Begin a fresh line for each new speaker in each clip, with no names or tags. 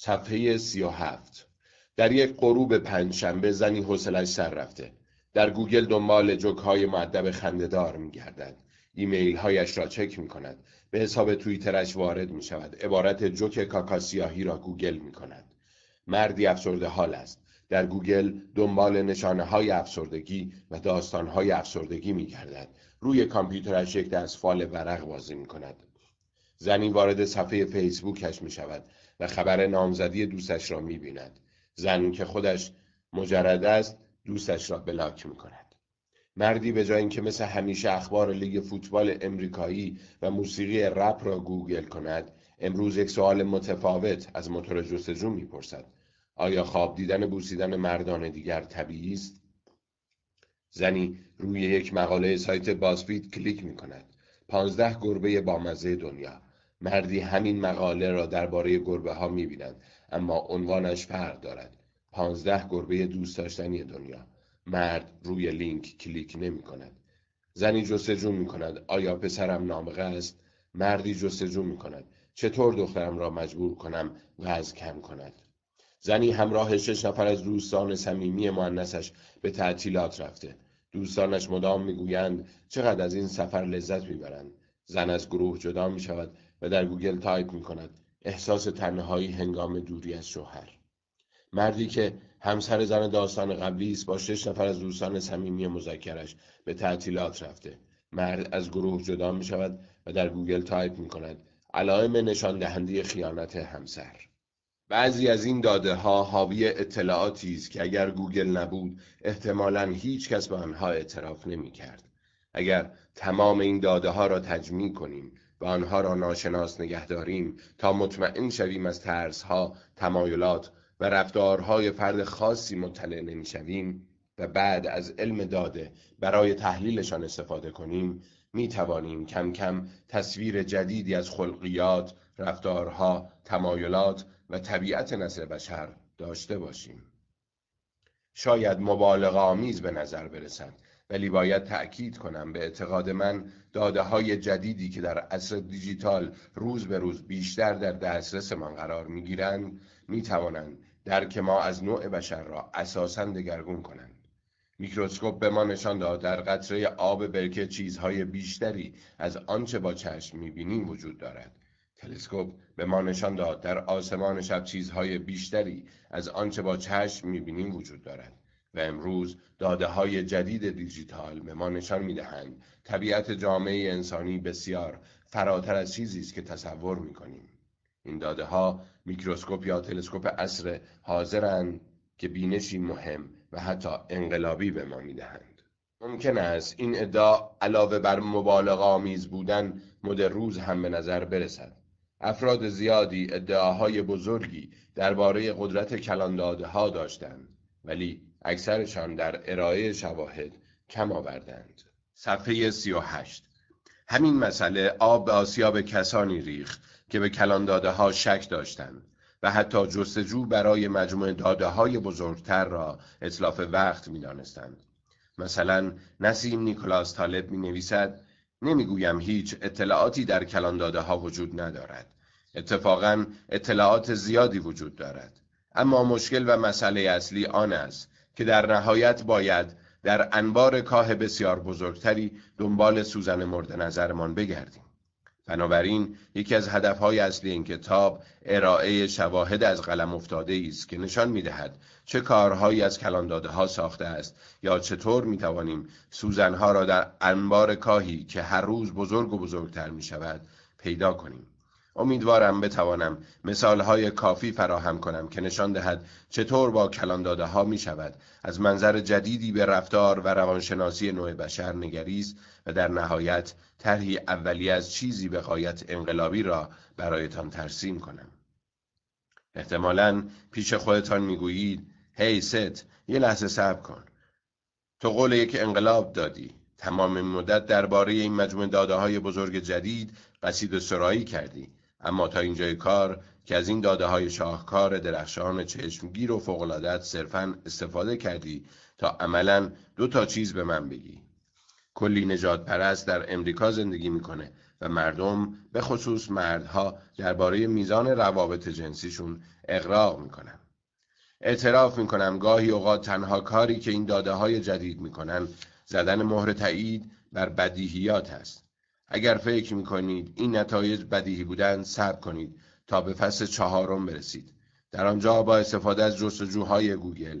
صفحه سی و هفت. در یک غروب پنجشنبه زنی حوصلش سر رفته. در گوگل دنبال جوک های مودب خندهدار می ایمیل هایش را چک می کند به حساب توییترش وارد می شود عبارت جوک کاکاسیاهی را گوگل می کند مردی افسرده حال است. در گوگل دنبال نشانه های افسردگی و داستان های افسردگی می گردد روی کامپیوترش یک دست فال ورق بازی می کند زنی وارد صفحه فیسبوکش می شود و خبر نامزدی دوستش را می بیند زن که خودش مجرد است دوستش را بلاک می کند مردی به جای اینکه مثل همیشه اخبار لیگ فوتبال امریکایی و موسیقی رپ را گوگل کند امروز یک سوال متفاوت از موتور جستجو می‌پرسد. آیا خواب دیدن بوسیدن مردان دیگر طبیعی است؟ زنی روی یک مقاله سایت BuzzFeed کلیک می کند پانزده گربه بامزه دنیا. مردی همین مقاله را درباره گربه ها می بیند اما عنوانش فرق دارد. پانزده گربه دوست داشتنی دنیا. مرد روی لینک کلیک نمی کند زنی جستجو می کند آیا پسرم نامغه است؟ مردی جستجو می کند چطور دخترم را مجبور کنم وزن کم کند؟ زنی همراه شش نفر از دوستان صمیمی مؤنثش به تعطیلات رفته. دوستانش مدام می‌گویند چقدر از این سفر لذت می‌برند. زن از گروه جدا می شود و در گوگل تایپ می کند احساس تنهایی هنگام دوری از شوهر. مردی که همسر زن داستان قبلی است با شش نفر از دوستان صمیمی مذکرش به تعطیلات رفته. مرد از گروه جدا می شود و در گوگل تایپ می کند علائم نشان دهنده خیانت همسر. بعضی از این داده ها حاوی اطلاعاتی است که اگر گوگل نبود احتمالا هیچ کس به آنها اعتراف نمی کرد. اگر تمام این داده ها را تجمیع کنیم و آنها را ناشناس نگه داریم تا مطمئن شویم از ترس ها، تمایلات و رفتارهای فرد خاصی مطلع نمی‌شویم و بعد از علم داده برای تحلیلشان استفاده کنیم می توانیم کم کم تصویر جدیدی از خلقیات، رفتارها، تمایلات و طبیعت نسل بشر داشته باشیم. شاید مبالغ آمیز به نظر برسد ولی باید تأکید کنم به اعتقاد من داده های جدیدی که در عصر دیجیتال روز به روز بیشتر در دسترسمان قرار می گیرند می توانند درک ما از نوع بشر را اساسا دگرگون کنند. میکروسکوپ به ما نشان داد در قطره آب برکه چیزهای بیشتری از آنچه با چشم می‌بینیم وجود دارد. تلسکوپ به ما نشان داد در آسمان شب چیزهای بیشتری از آنچه با چشم می‌بینیم وجود دارد. و امروز داده های جدید دیجیتال به ما نشان می‌دهند طبیعت جامعه انسانی بسیار فراتر از چیزی است که تصور می‌کنیم. این داده ها میکروسکوپ یا تلسکوپ اصر حاضرند که بینشی مهم و حتی انقلابی به ما می‌دهند. ممکن است این ادعا علاوه بر مبالغ آمیز بودن مد روز هم به نظر برسد. افراد زیادی ادعاهای بزرگی درباره قدرت کلان داده ها داشتند ولی اکثرشان در ارائه شواهد کم آوردند. صفحه 38 همین مسئله آب به آسیاب کسانی ریخت که به کلان داده ها شک داشتند و حتی جستجو برای مجموع داده های بزرگتر را اطلاف وقت می دانستند. مثلا نسیم نیکلاس طالب می نویسد نمی‌گویم هیچ اطلاعاتی در کلان داده ها وجود ندارد. اتفاقا اطلاعات زیادی وجود دارد. اما مشکل و مسئله اصلی آن است که در نهایت باید در انبار کاه بسیار بزرگتری دنبال سوزن مورد نظرمان بگردیم. بنابراین یکی از هدفهای اصلی این کتاب ارائه شواهد از قلم افتاده است که نشان می‌دهد چه کارهایی از کلانداده ها ساخته است یا چطور می توانیم سوزنها را در انبار کاهی که هر روز بزرگ و بزرگتر می شود پیدا کنیم. امیدوارم بتوانم مثالهای کافی فراهم کنم که نشان دهد چطور با کلان داده ها می شود از منظر جدیدی به رفتار و روانشناسی نوع بشر نگریست و در نهایت طرحی اولی از چیزی به قایت انقلابی را برایتان ترسیم کنم. احتمالا پیش خودتان می‌گویید هی ست یه لحظه صبر کن. تو قول یک انقلاب دادی. تمام مدت درباره این مجموعه داده های بزرگ جدید قصید سرایی کردی. اما تا اینجای کار که از این داده های شاهکار درخشان چشمگیر و فوقلادت صرفا استفاده کردی تا عملا دو تا چیز به من بگی. کلی نجات پرست در امریکا زندگی می‌کنه و مردم به خصوص مردها درباره میزان روابط جنسیشون اقراق می‌کنن. اعتراف می‌کنم گاهی اوقات تنها کاری که این داده های جدید می‌کنن زدن مهر تایید بر بدیهیات است اگر فکر می‌کنید این نتایج بدیهی بودن صبر کنید تا به فصل چهارم برسید در آنجا با استفاده از جستجوهای گوگل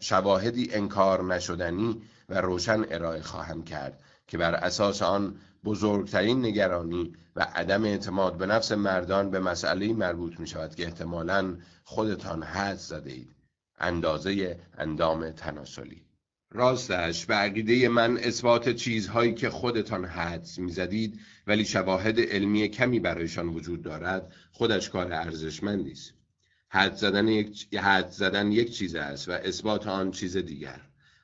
شواهدی انکار نشدنی و روشن ارائه خواهم کرد که بر اساس آن بزرگترین نگرانی و عدم اعتماد به نفس مردان به مسئله مربوط می شود که احتمالا خودتان حد زده اید. اندازه اندام تناسلی راستش به عقیده من اثبات چیزهایی که خودتان حدس می‌زدید ولی شواهد علمی کمی برایشان وجود دارد خودش کار ارزشمندی است حد زدن یک حد زدن یک چیز است و اثبات آن چیز دیگر.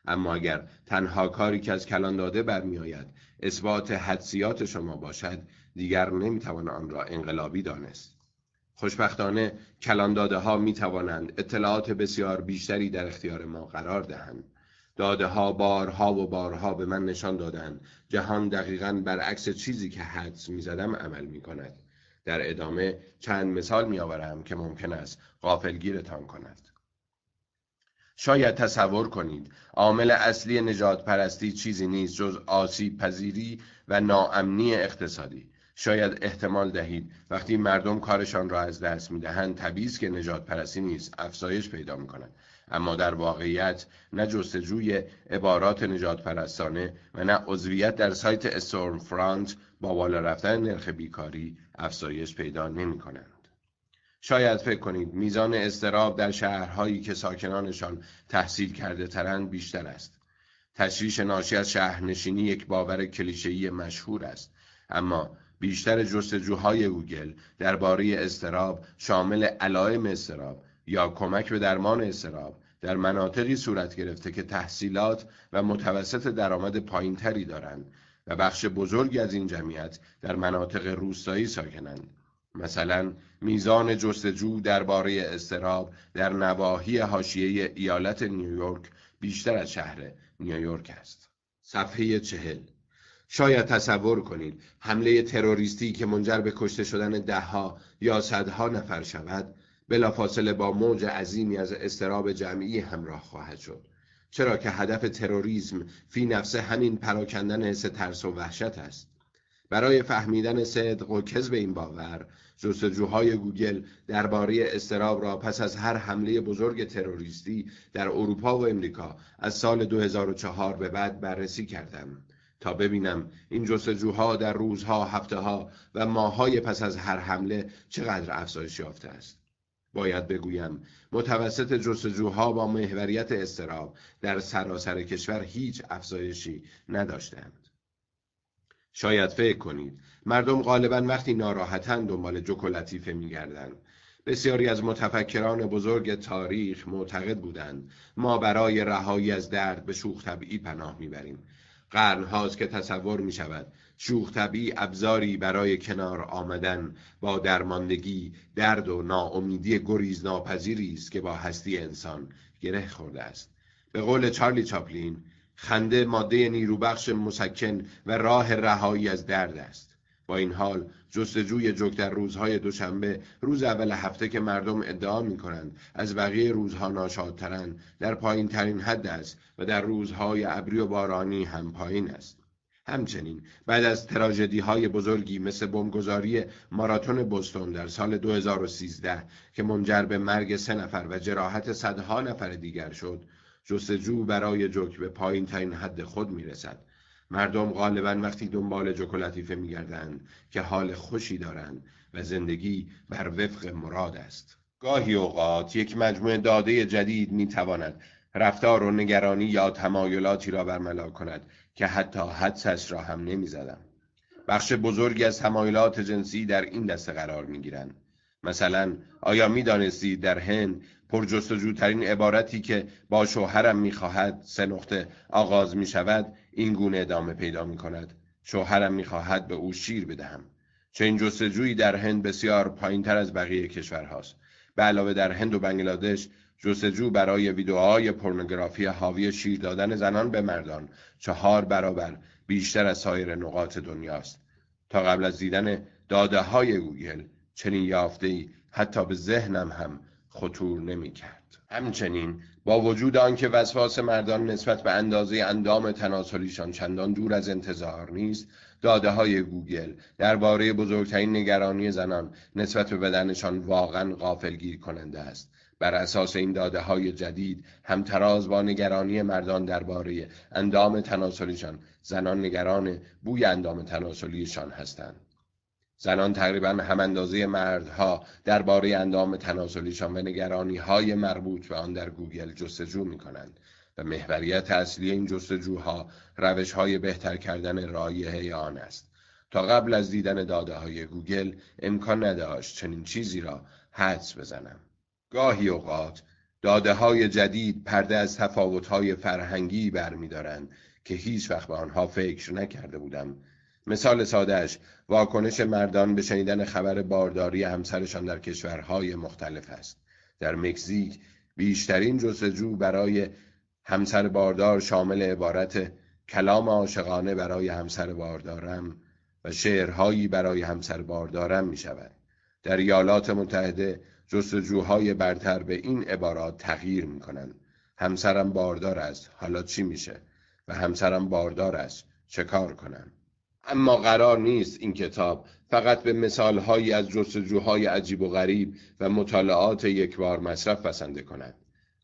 اما اگر تنها کاری که از کلان داده برمیآید اثبات حدسیات شما باشد دیگر نمی‌توان آن را انقلابی دانست. خوشبختانه کلان داده ها می اطلاعات بسیار بیشتری در اختیار ما قرار دهند. داده ها بارها و بارها به من نشان دادند. جهان دقیقا برعکس چیزی که حدس می زدم عمل می کند در ادامه چند مثال می آورم که ممکن است غافلگیرتان کند. شاید تصور کنید عامل اصلی نجات پرستی چیزی نیست جز آسیب پذیری و ناامنی اقتصادی. شاید احتمال دهید وقتی مردم کارشان را از دست می‌دهند طبیعی که نجات پرستی نیست افزایش پیدا می کند اما در واقعیت نه جستجوی عبارات نجات پرستانه و نه عضویت در سایت استورم فرانت با بالا رفتن نرخ بیکاری افزایش پیدا نمی کنند. شاید فکر کنید میزان استراب در شهرهایی که ساکنانشان تحصیل کرده ترند بیشتر است. تشریش ناشی از شهرنشینی یک باور کلیشه‌ای مشهور است اما بیشتر جستجوهای گوگل درباره استراب شامل علائم استراب یا کمک به درمان استراب در مناطقی صورت گرفته که تحصیلات و متوسط درآمد پایینتری دارند و بخش بزرگی از این جمعیت در مناطق روستایی ساکنند. مثلا میزان جستجو درباره استراب در نواحی حاشیه ایالت نیویورک بیشتر از شهر نیویورک است. صفحه چهل. شاید تصور کنید حمله تروریستی که منجر به کشته شدن دهها یا صدها نفر شود بلافاصله با موج عظیمی از استراب جمعی همراه خواهد شد چرا که هدف تروریسم فی نفسه همین پراکندن حس ترس و وحشت است برای فهمیدن صدق و کذب این باور جستجوهای گوگل درباره استراب را پس از هر حمله بزرگ تروریستی در اروپا و امریکا از سال 2004 به بعد بررسی کردم تا ببینم این جستجوها در روزها، هفته ها و ماههای پس از هر حمله چقدر افزایش یافته است. باید بگویم. متوسط جستجوها با محوریت استراب در سراسر کشور هیچ افزایشی نداشتند. شاید فکر کنید مردم غالبا وقتی ناراحتن دنبال جوک و لطیفه میگردند بسیاری از متفکران بزرگ تاریخ معتقد بودند ما برای رهایی از درد به شوخ طبعی پناه می‌بریم. قرن هاست که تصور می شود شوخ طبعی ابزاری برای کنار آمدن با درماندگی درد و ناامیدی گریز ناپذیری است که با هستی انسان گره خورده است. به قول چارلی چاپلین خنده ماده نیروبخش مسکن و راه رهایی از درد است. با این حال جستجوی جوک در روزهای دوشنبه روز اول هفته که مردم ادعا می کنند از بقیه روزها ناشادترند در پایین ترین حد است و در روزهای ابری و بارانی هم پایین است. همچنین بعد از تراژدی های بزرگی مثل بمبگذاری ماراتون بوستون در سال 2013 که منجر به مرگ سه نفر و جراحت صدها نفر دیگر شد جستجو برای جوک به پایین ترین حد خود می رسد مردم غالبا وقتی دنبال جوک لطیفه میگردند که حال خوشی دارند و زندگی بر وفق مراد است. گاهی اوقات یک مجموعه داده جدید می‌تواند رفتار و نگرانی یا تمایلاتی را برملا کند که حتی حدسش را هم نمی‌زدم. بخش بزرگی از تمایلات جنسی در این دسته قرار می‌گیرند. مثلا آیا می‌دانستید در هند پرجستجوترین عبارتی که با شوهرم می‌خواهد سه نقطه آغاز می شود این گونه ادامه پیدا می کند شوهرم می‌خواهد به او شیر بدهم. چنین جستجویی در هند بسیار پایین تر از بقیه کشورهاست. به علاوه در هند و بنگلادش جستجو برای ویدئوهای پورنوگرافی حاوی شیر دادن زنان به مردان. چهار برابر بیشتر از سایر نقاط دنیاست. تا قبل از دیدن داده های گوگل چنین یافته ای حتی به ذهنم هم خطور نمی کرد. همچنین با وجود آنکه وسواس مردان نسبت به اندازه اندام تناسلیشان چندان دور از انتظار نیست داده های گوگل درباره بزرگترین نگرانی زنان نسبت به بدنشان واقعا غافلگیر کننده است. بر اساس این داده های جدید همتراز با نگرانی مردان درباره اندام تناسلیشان زنان نگران بوی اندام تناسلیشان هستند. زنان تقریبا هم اندازه مردها درباره اندام تناسلیشان و نگرانی های مربوط به آن در گوگل جستجو می کنند و محوریت اصلی این جستجوها روش های بهتر کردن رایحه آن است. تا قبل از دیدن داده های گوگل امکان نداشت چنین چیزی را حدس بزنم. گاهی اوقات داده های جدید پرده از تفاوت های فرهنگی برمیدارند که هیچ وقت به آنها فکر نکرده بودم مثال سادهش واکنش مردان به شنیدن خبر بارداری همسرشان در کشورهای مختلف است در مکزیک بیشترین جستجو برای همسر باردار شامل عبارت کلام عاشقانه برای همسر باردارم و شعرهایی برای همسر باردارم می شود. در ایالات متحده جستجوهای برتر به این عبارات تغییر می کنند. همسرم باردار است. حالا چی میشه؟ و همسرم باردار است. چه کار کنم؟ اما قرار نیست این کتاب فقط به مثالهایی از جستجوهای عجیب و غریب و مطالعات یک بار مصرف بسنده کند.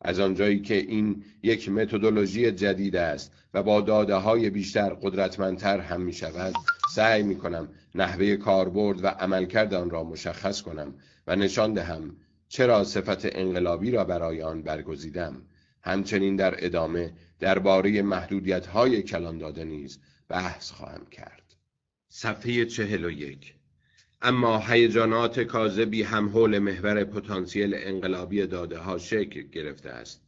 از آنجایی که این یک متدولوژی جدید است و با داده های بیشتر قدرتمندتر هم می شود سعی می کنم نحوه کاربرد و عملکرد آن را مشخص کنم و نشان دهم چرا صفت انقلابی را برای آن برگزیدم. همچنین در ادامه درباره محدودیت های کلان داده نیز بحث خواهم کرد. صفحه چهل و یک. اما هیجانات کاذبی هم حول محور پتانسیل انقلابی داده ها شکل گرفته است.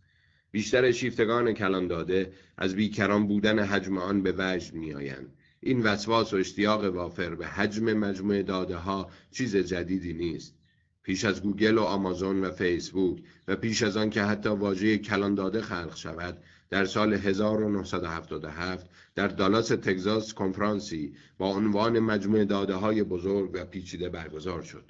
بیشتر شیفتگان کلان داده از بیکران بودن حجم آن به وجد می آیند. این وسواس و اشتیاق وافر به حجم مجموع داده ها چیز جدیدی نیست. پیش از گوگل و آمازون و فیسبوک و پیش از آن که حتی واژه کلان داده خلق شود در سال 1977 در دالاس تگزاس کنفرانسی با عنوان مجموعه داده های بزرگ و پیچیده برگزار شد.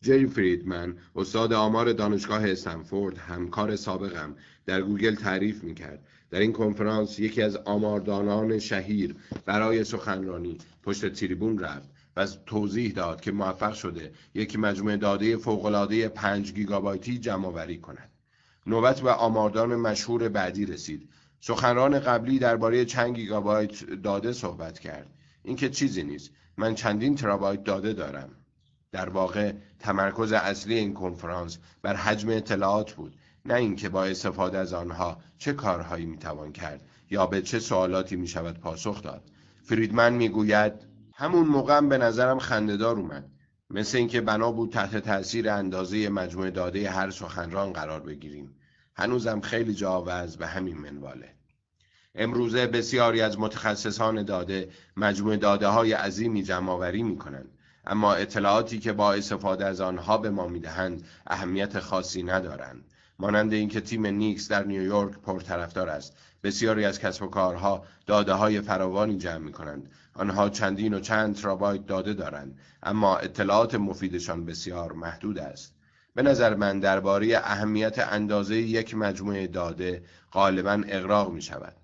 جری فریدمن استاد آمار دانشگاه استنفورد همکار سابقم در گوگل تعریف می کرد. در این کنفرانس یکی از آماردانان شهیر برای سخنرانی پشت تریبون رفت و توضیح داد که موفق شده یک مجموعه داده فوق‌العاده 5 گیگابایتی جمع آوری کند. نوبت به آماردان مشهور بعدی رسید. سخنران قبلی درباره چند گیگابایت داده صحبت کرد. این که چیزی نیست. من چندین ترابایت داده دارم. در واقع تمرکز اصلی این کنفرانس بر حجم اطلاعات بود نه اینکه با استفاده از آنها چه کارهایی می‌توان کرد یا به چه سوالاتی می‌شود پاسخ داد. فریدمن می‌گوید همون موقع به نظرم خندهدار اومد. مثل اینکه بنا بود تحت تاثیر اندازه مجموعه داده هر سخنران قرار بگیریم. هنوزم خیلی جاوز به همین منواله. امروزه بسیاری از متخصصان داده مجموعه داده های عظیمی جمع آوری می کنند اما اطلاعاتی که با استفاده از آنها به ما می‌دهند اهمیت خاصی ندارند. مانند اینکه تیم نیکس در نیویورک پرطرفدار است. بسیاری از کسب و کارها داده های فراوانی جمع می کنند آنها چندین و چند ترابایت داده دارند اما اطلاعات مفیدشان بسیار محدود است. به نظر من درباره اهمیت اندازه یک مجموعه داده غالبا اقراق می شود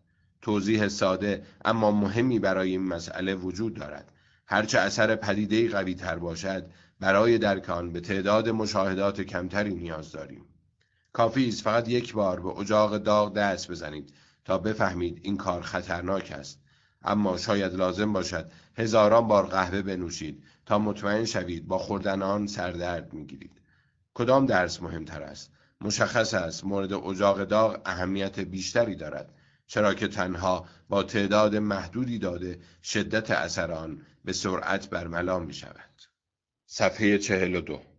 توضیح ساده اما مهمی برای این مسئله وجود دارد. هرچه اثر پدیده قوی تر باشد برای درک آن به تعداد مشاهدات کمتری نیاز داریم. کافی است فقط یک بار به اجاق داغ دست بزنید. تا بفهمید این کار خطرناک است. اما شاید لازم باشد هزاران بار قهوه بنوشید تا مطمئن شوید با خوردن آن سردرد می‌گیرید. کدام درس مهمتر است؟ مشخص است مورد اجاق داغ اهمیت بیشتری دارد. چرا که تنها با تعداد محدودی داده شدت اثر آن به سرعت برملا می شود. صفحه 42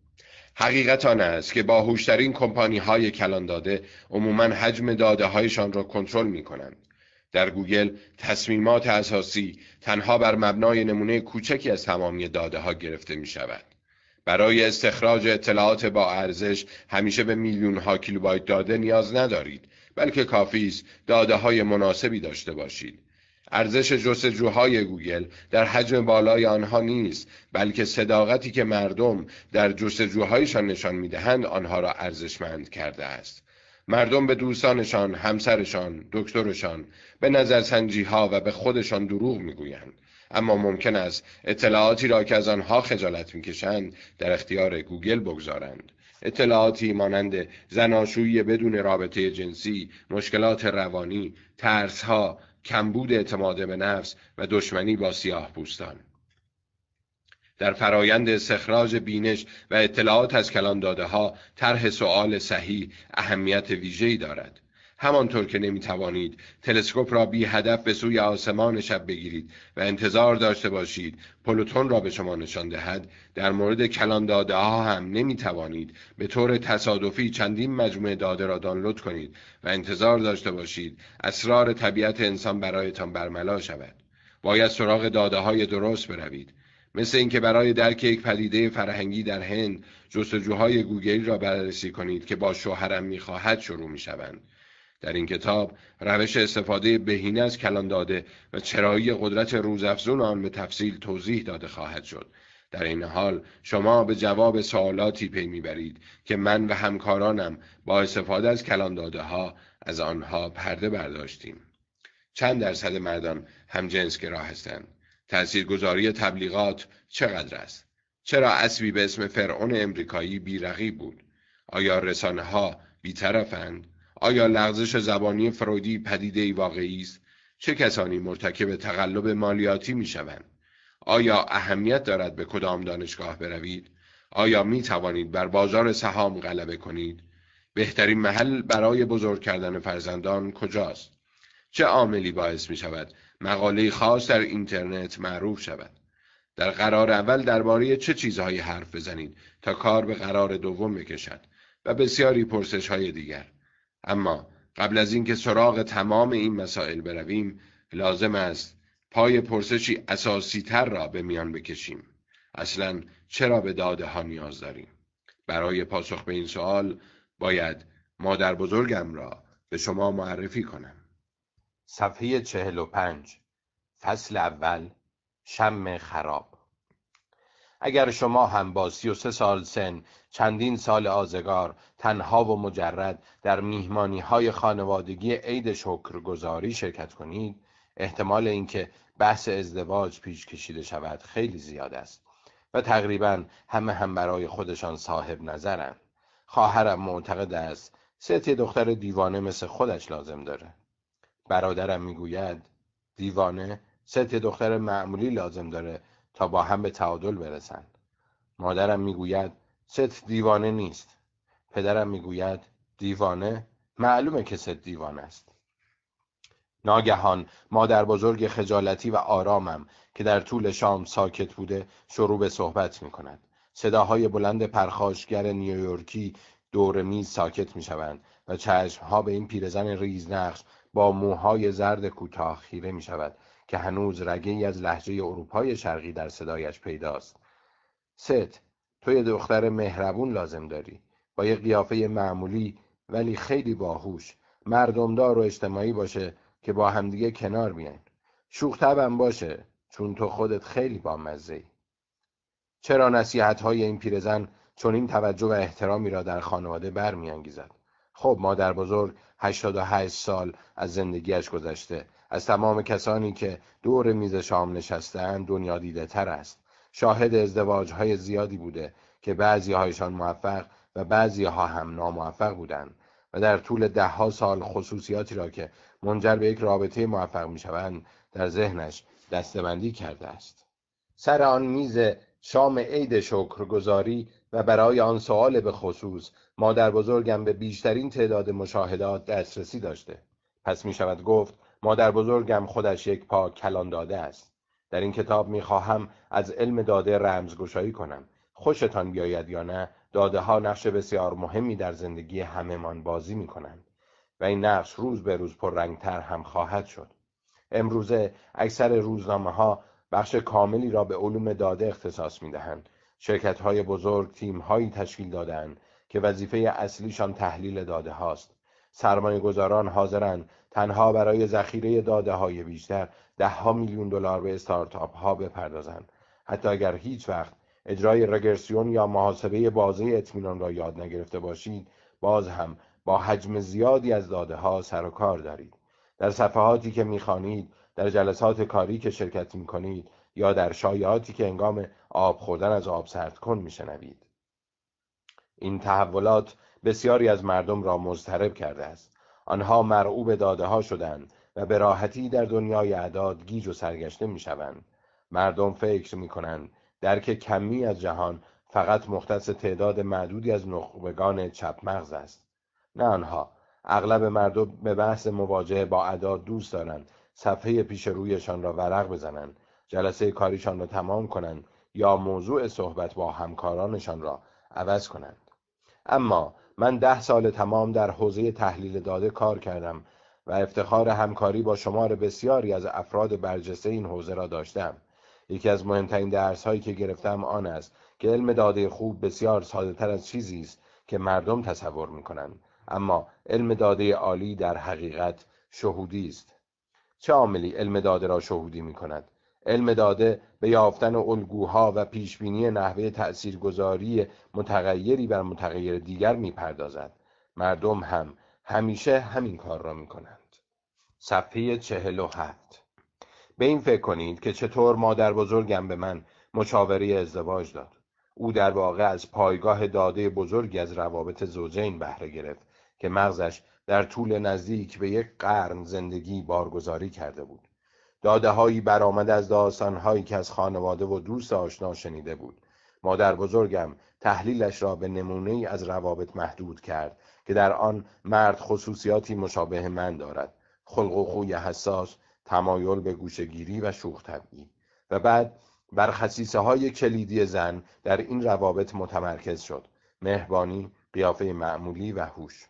حقیقت آن است که باهوشترین کمپانی های کلان داده عموما حجم داده هایشان را کنترل می کنند. در گوگل تصمیمات اساسی تنها بر مبنای نمونه کوچکی از تمامی داده ها گرفته می شود. برای استخراج اطلاعات با ارزش همیشه به میلیون ها کیلوبایت داده نیاز ندارید بلکه کافی است داده های مناسبی داشته باشید ارزش جستجوهای گوگل در حجم بالای آنها نیست بلکه صداقتی که مردم در جستجوهایشان نشان می‌دهند آنها را ارزشمند کرده است مردم به دوستانشان، همسرشان، دکترشان، به نظرسنجی ها و به خودشان دروغ می‌گویند. اما ممکن است اطلاعاتی را که از آنها خجالت می‌کشند در اختیار گوگل بگذارند. اطلاعاتی مانند زناشویی بدون رابطه جنسی، مشکلات روانی، ترسها، کمبود اعتماد به نفس و دشمنی با سیاه پوستان. در فرایند استخراج بینش و اطلاعات از کلان داده ها طرح سوال صحیح اهمیت ویژه‌ای دارد. همانطور که نمی توانید تلسکوپ را بی هدف به سوی آسمان شب بگیرید و انتظار داشته باشید. پلوتون را به شما نشان دهد. در مورد کلان داده ها هم نمی توانید به طور تصادفی چندین مجموعه داده را دانلود کنید و انتظار داشته باشید. اسرار طبیعت انسان برایتان برملا شود. باید سراغ داده های درست بروید. مثل اینکه برای درک یک پدیده فرهنگی در هند جستجوهای گوگلی را بررسی کنید که با شوهرم می‌خواهد شروع می‌شوند. در این کتاب روش استفاده بهینه از کلان داده و چرایی قدرت روزافزون آن به تفصیل توضیح داده خواهد شد. در این حال شما به جواب سوالاتی پی می‌برید که من و همکارانم با استفاده از کلان داده ها از آنها پرده برداشتیم. چند درصد مردان هم راه هستند؟ تاثیرگذاری تبلیغات چقدر است؟ چرا اسبی به اسم فرعون امریکایی بیرقی بود؟ آیا رسانه ها بیطرفند؟ آیا لغزش زبانی فرویدی پدیده واقعی است؟ چه کسانی مرتکب تقلب مالیاتی می شوند آیا اهمیت دارد به کدام دانشگاه بروید؟ آیا می توانید بر بازار سهام غلبه کنید؟ بهترین محل برای بزرگ کردن فرزندان کجاست؟ چه عاملی باعث می شود مقاله خاص در اینترنت معروف شود؟ در قرار اول درباره چه چیزهایی حرف بزنید تا کار به قرار دوم بکشد و بسیاری پرسش های دیگر؟ اما قبل از اینکه سراغ تمام این مسائل برویم لازم است پای پرسشی اساسی تر را به میان بکشیم. اصلا چرا به داده ها نیاز داریم؟ برای پاسخ به این سوال باید مادر بزرگم را به شما معرفی کنم.
صفحه چهل و پنج فصل اول شم خراب. اگر شما هم با سی و سه سال سن چندین سال آزگار تنها و مجرد در میهمانی های خانوادگی عید شکرگزاری شرکت کنید احتمال اینکه بحث ازدواج پیش کشیده شود خیلی زیاد است و تقریبا همه هم برای خودشان صاحب نظرند. خواهرم معتقد است ست دختر دیوانه مثل خودش لازم داره. برادرم می‌گوید دیوانه ست دختر معمولی لازم داره با هم به تعادل برسند مادرم می‌گوید ست دیوانه نیست. پدرم می‌گوید دیوانه؟ معلومه که ست دیوانه است. ناگهان مادر بزرگ خجالتی و آرامم که در طول شام ساکت بوده شروع به صحبت می کند. صداهای بلند پرخاشگر نیویورکی دور میز ساکت می شوند و چشمها به این پیرزن ریزنقش با موهای زرد کوتاه خیره می شود که هنوز رگه ای از لهجه اروپای شرقی در صدایش پیداست. ست تو یه دختر مهربون لازم داری. با یه قیافه معمولی ولی خیلی باهوش. مردمدار و اجتماعی باشه که با همدیگه کنار بیاین. شوخ طبعم باشه چون تو خودت خیلی با مزه چرا نصیحت های این پیرزن چون این توجه و احترامی را در خانواده برمیانگیزد؟ خب مادر بزرگ 88 سال از زندگیش گذشته. از تمام کسانی که دور میز شام نشستهاند دنیا دیده تر است. شاهد ازدواج های زیادی بوده که بعضی هایشان موفق و بعضی ها هم ناموفق بودند و در طول ده ها سال خصوصیاتی را که منجر به یک رابطه موفق می شوند در ذهنش دستبندی کرده است. سر آن میز شام عید شکرگزاری و برای آن سوال به خصوص مادر بزرگم به بیشترین تعداد مشاهدات دسترسی داشته. پس می شود گفت مادر بزرگم خودش یک پا کلان داده است. در این کتاب می خواهم از علم داده رمزگشایی کنم. خوشتان بیاید یا نه داده ها نقش بسیار مهمی در زندگی همهمان بازی می کنند و این نقش روز به روز پررنگتر هم خواهد شد. امروزه اکثر روزنامه ها بخش کاملی را به علوم داده اختصاص می دهند شرکت های بزرگ تیم هایی تشکیل دادند که وظیفه اصلیشان تحلیل داده هاست. سرمایه گذاران حاضرند تنها برای ذخیره داده های بیشتر ده ها میلیون دلار به استارتاپ ها بپردازند. حتی اگر هیچ وقت اجرای رگرسیون یا محاسبه بازه اطمینان را یاد نگرفته باشید باز هم با حجم زیادی از داده ها سر و کار دارید. در صفحاتی که می‌خوانید در جلسات کاری که شرکت می‌کنید یا در شایعاتی که انگام آب خوردن از آب سرد کن میشنوید. این تحولات بسیاری از مردم را مضطرب کرده است. آنها مرعوب داده ها شدند و به راحتی در دنیای اعداد گیج و سرگشته می‌شوند. مردم فکر می‌کنند درک کمی از جهان فقط مختص تعداد معدودی از نخبگان چپ مغز است. نه آنها اغلب مردم به بحث مواجهه با اعداد دوست دارند صفحه پیش رویشان را ورق بزنند جلسه کاریشان را تمام کنند یا موضوع صحبت با همکارانشان را عوض کنند. اما من ده سال تمام در حوزه تحلیل داده کار کردم و افتخار همکاری با شمار بسیاری از افراد برجسته این حوزه را داشتم. یکی از مهمترین درس هایی که گرفتم آن است که علم داده خوب بسیار ساده تر از چیزی است که مردم تصور می کنند اما علم داده عالی در حقیقت شهودی است. چه عاملی علم داده را شهودی می کند علم داده به یافتن الگوها و پیشبینی نحوه تأثیرگذاری متغیری بر متغیر دیگر می‌پردازد. مردم هم همیشه همین کار را می کنند صفحه چهل و هفت. به این فکر کنید که چطور مادر بزرگم به من مشاوره ازدواج داد. او در واقع از پایگاه داده بزرگی از روابط زوجین بهره گرفت که مغزش در طول نزدیک به یک قرن زندگی بارگذاری کرده بود. داده هایی برآمد از داستان هایی که از خانواده و دوست آشنا شنیده بود. مادر بزرگم تحلیلش را به نمونه ای از روابط محدود کرد که در آن مرد خصوصیاتی مشابه من دارد. خلق و خوی حساس تمایل به گوشگیری و شوخ طبعی و بعد بر خصیصه های کلیدی زن در این روابط متمرکز شد. مهربانی قیافه معمولی و هوش.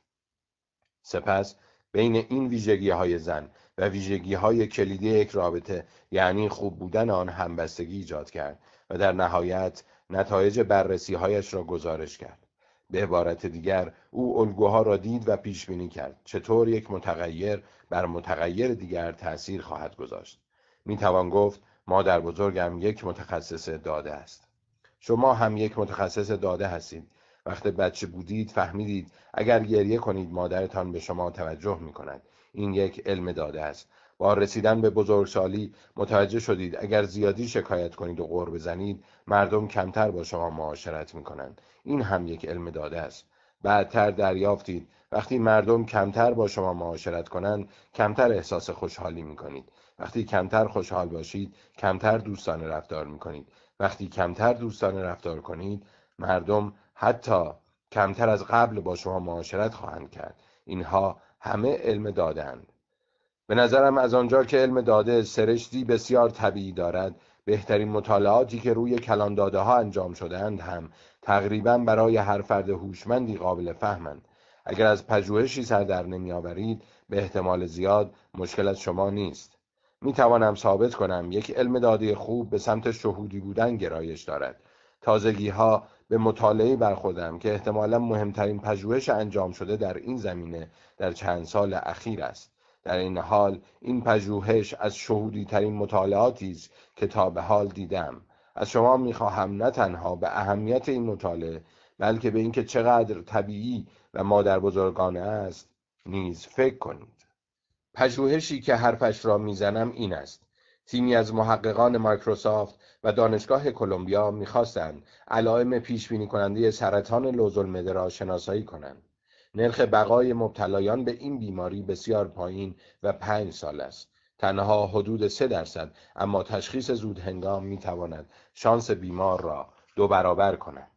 سپس بین این ویژگی های زن و ویژگی های کلیدی یک رابطه یعنی خوب بودن آن همبستگی ایجاد کرد و در نهایت نتایج بررسی هایش را گزارش کرد. به عبارت دیگر او الگوها را دید و پیش بینی کرد چطور یک متغیر بر متغیر دیگر تأثیر خواهد گذاشت. می توان گفت مادر بزرگم یک متخصص داده است. شما هم یک متخصص داده هستید. وقتی بچه بودید فهمیدید اگر گریه کنید مادرتان به شما توجه می کند این یک علم داده است. با رسیدن به بزرگسالی متوجه شدید اگر زیادی شکایت کنید و غور بزنید مردم کمتر با شما معاشرت می کنند این هم یک علم داده است. بعدتر دریافتید. وقتی مردم کمتر با شما معاشرت کنند کمتر احساس خوشحالی می کنید وقتی کمتر خوشحال باشید کمتر دوستانه رفتار می کنید وقتی کمتر دوستانه رفتار کنید مردم حتی کمتر از قبل با شما معاشرت خواهند کرد. اینها همه علم دادند. به نظرم از آنجا که علم داده سرشتی بسیار طبیعی دارد بهترین مطالعاتی که روی کلان داده ها انجام شدهاند هم تقریبا برای هر فرد هوشمندی قابل فهمند. اگر از پژوهشی سر در نمیآورید به احتمال زیاد مشکل از شما نیست. می توانم ثابت کنم یک علم داده خوب به سمت شهودی بودن گرایش دارد. تازگی ها به مطالعه برخوردم که احتمالا مهمترین پژوهش انجام شده در این زمینه در چند سال اخیر است. در این حال این پژوهش از شهودی ترین مطالعاتی است که تا به حال دیدم. از شما می‌خواهم نه تنها به اهمیت این مطالعه بلکه به اینکه چقدر طبیعی و مادر بزرگانه است نیز فکر کنید. پژوهشی که حرفش را می‌زنم این است. تیمی از محققان مایکروسافت و دانشگاه کلمبیا می‌خواستند علائم پیش بینی کننده سرطان لوزالمعده را شناسایی کنند. نرخ بقای مبتلایان به این بیماری بسیار پایین و پنج سال است. تنها حدود سه درصد اما تشخیص زود هنگام می تواند شانس بیمار را دو برابر کند.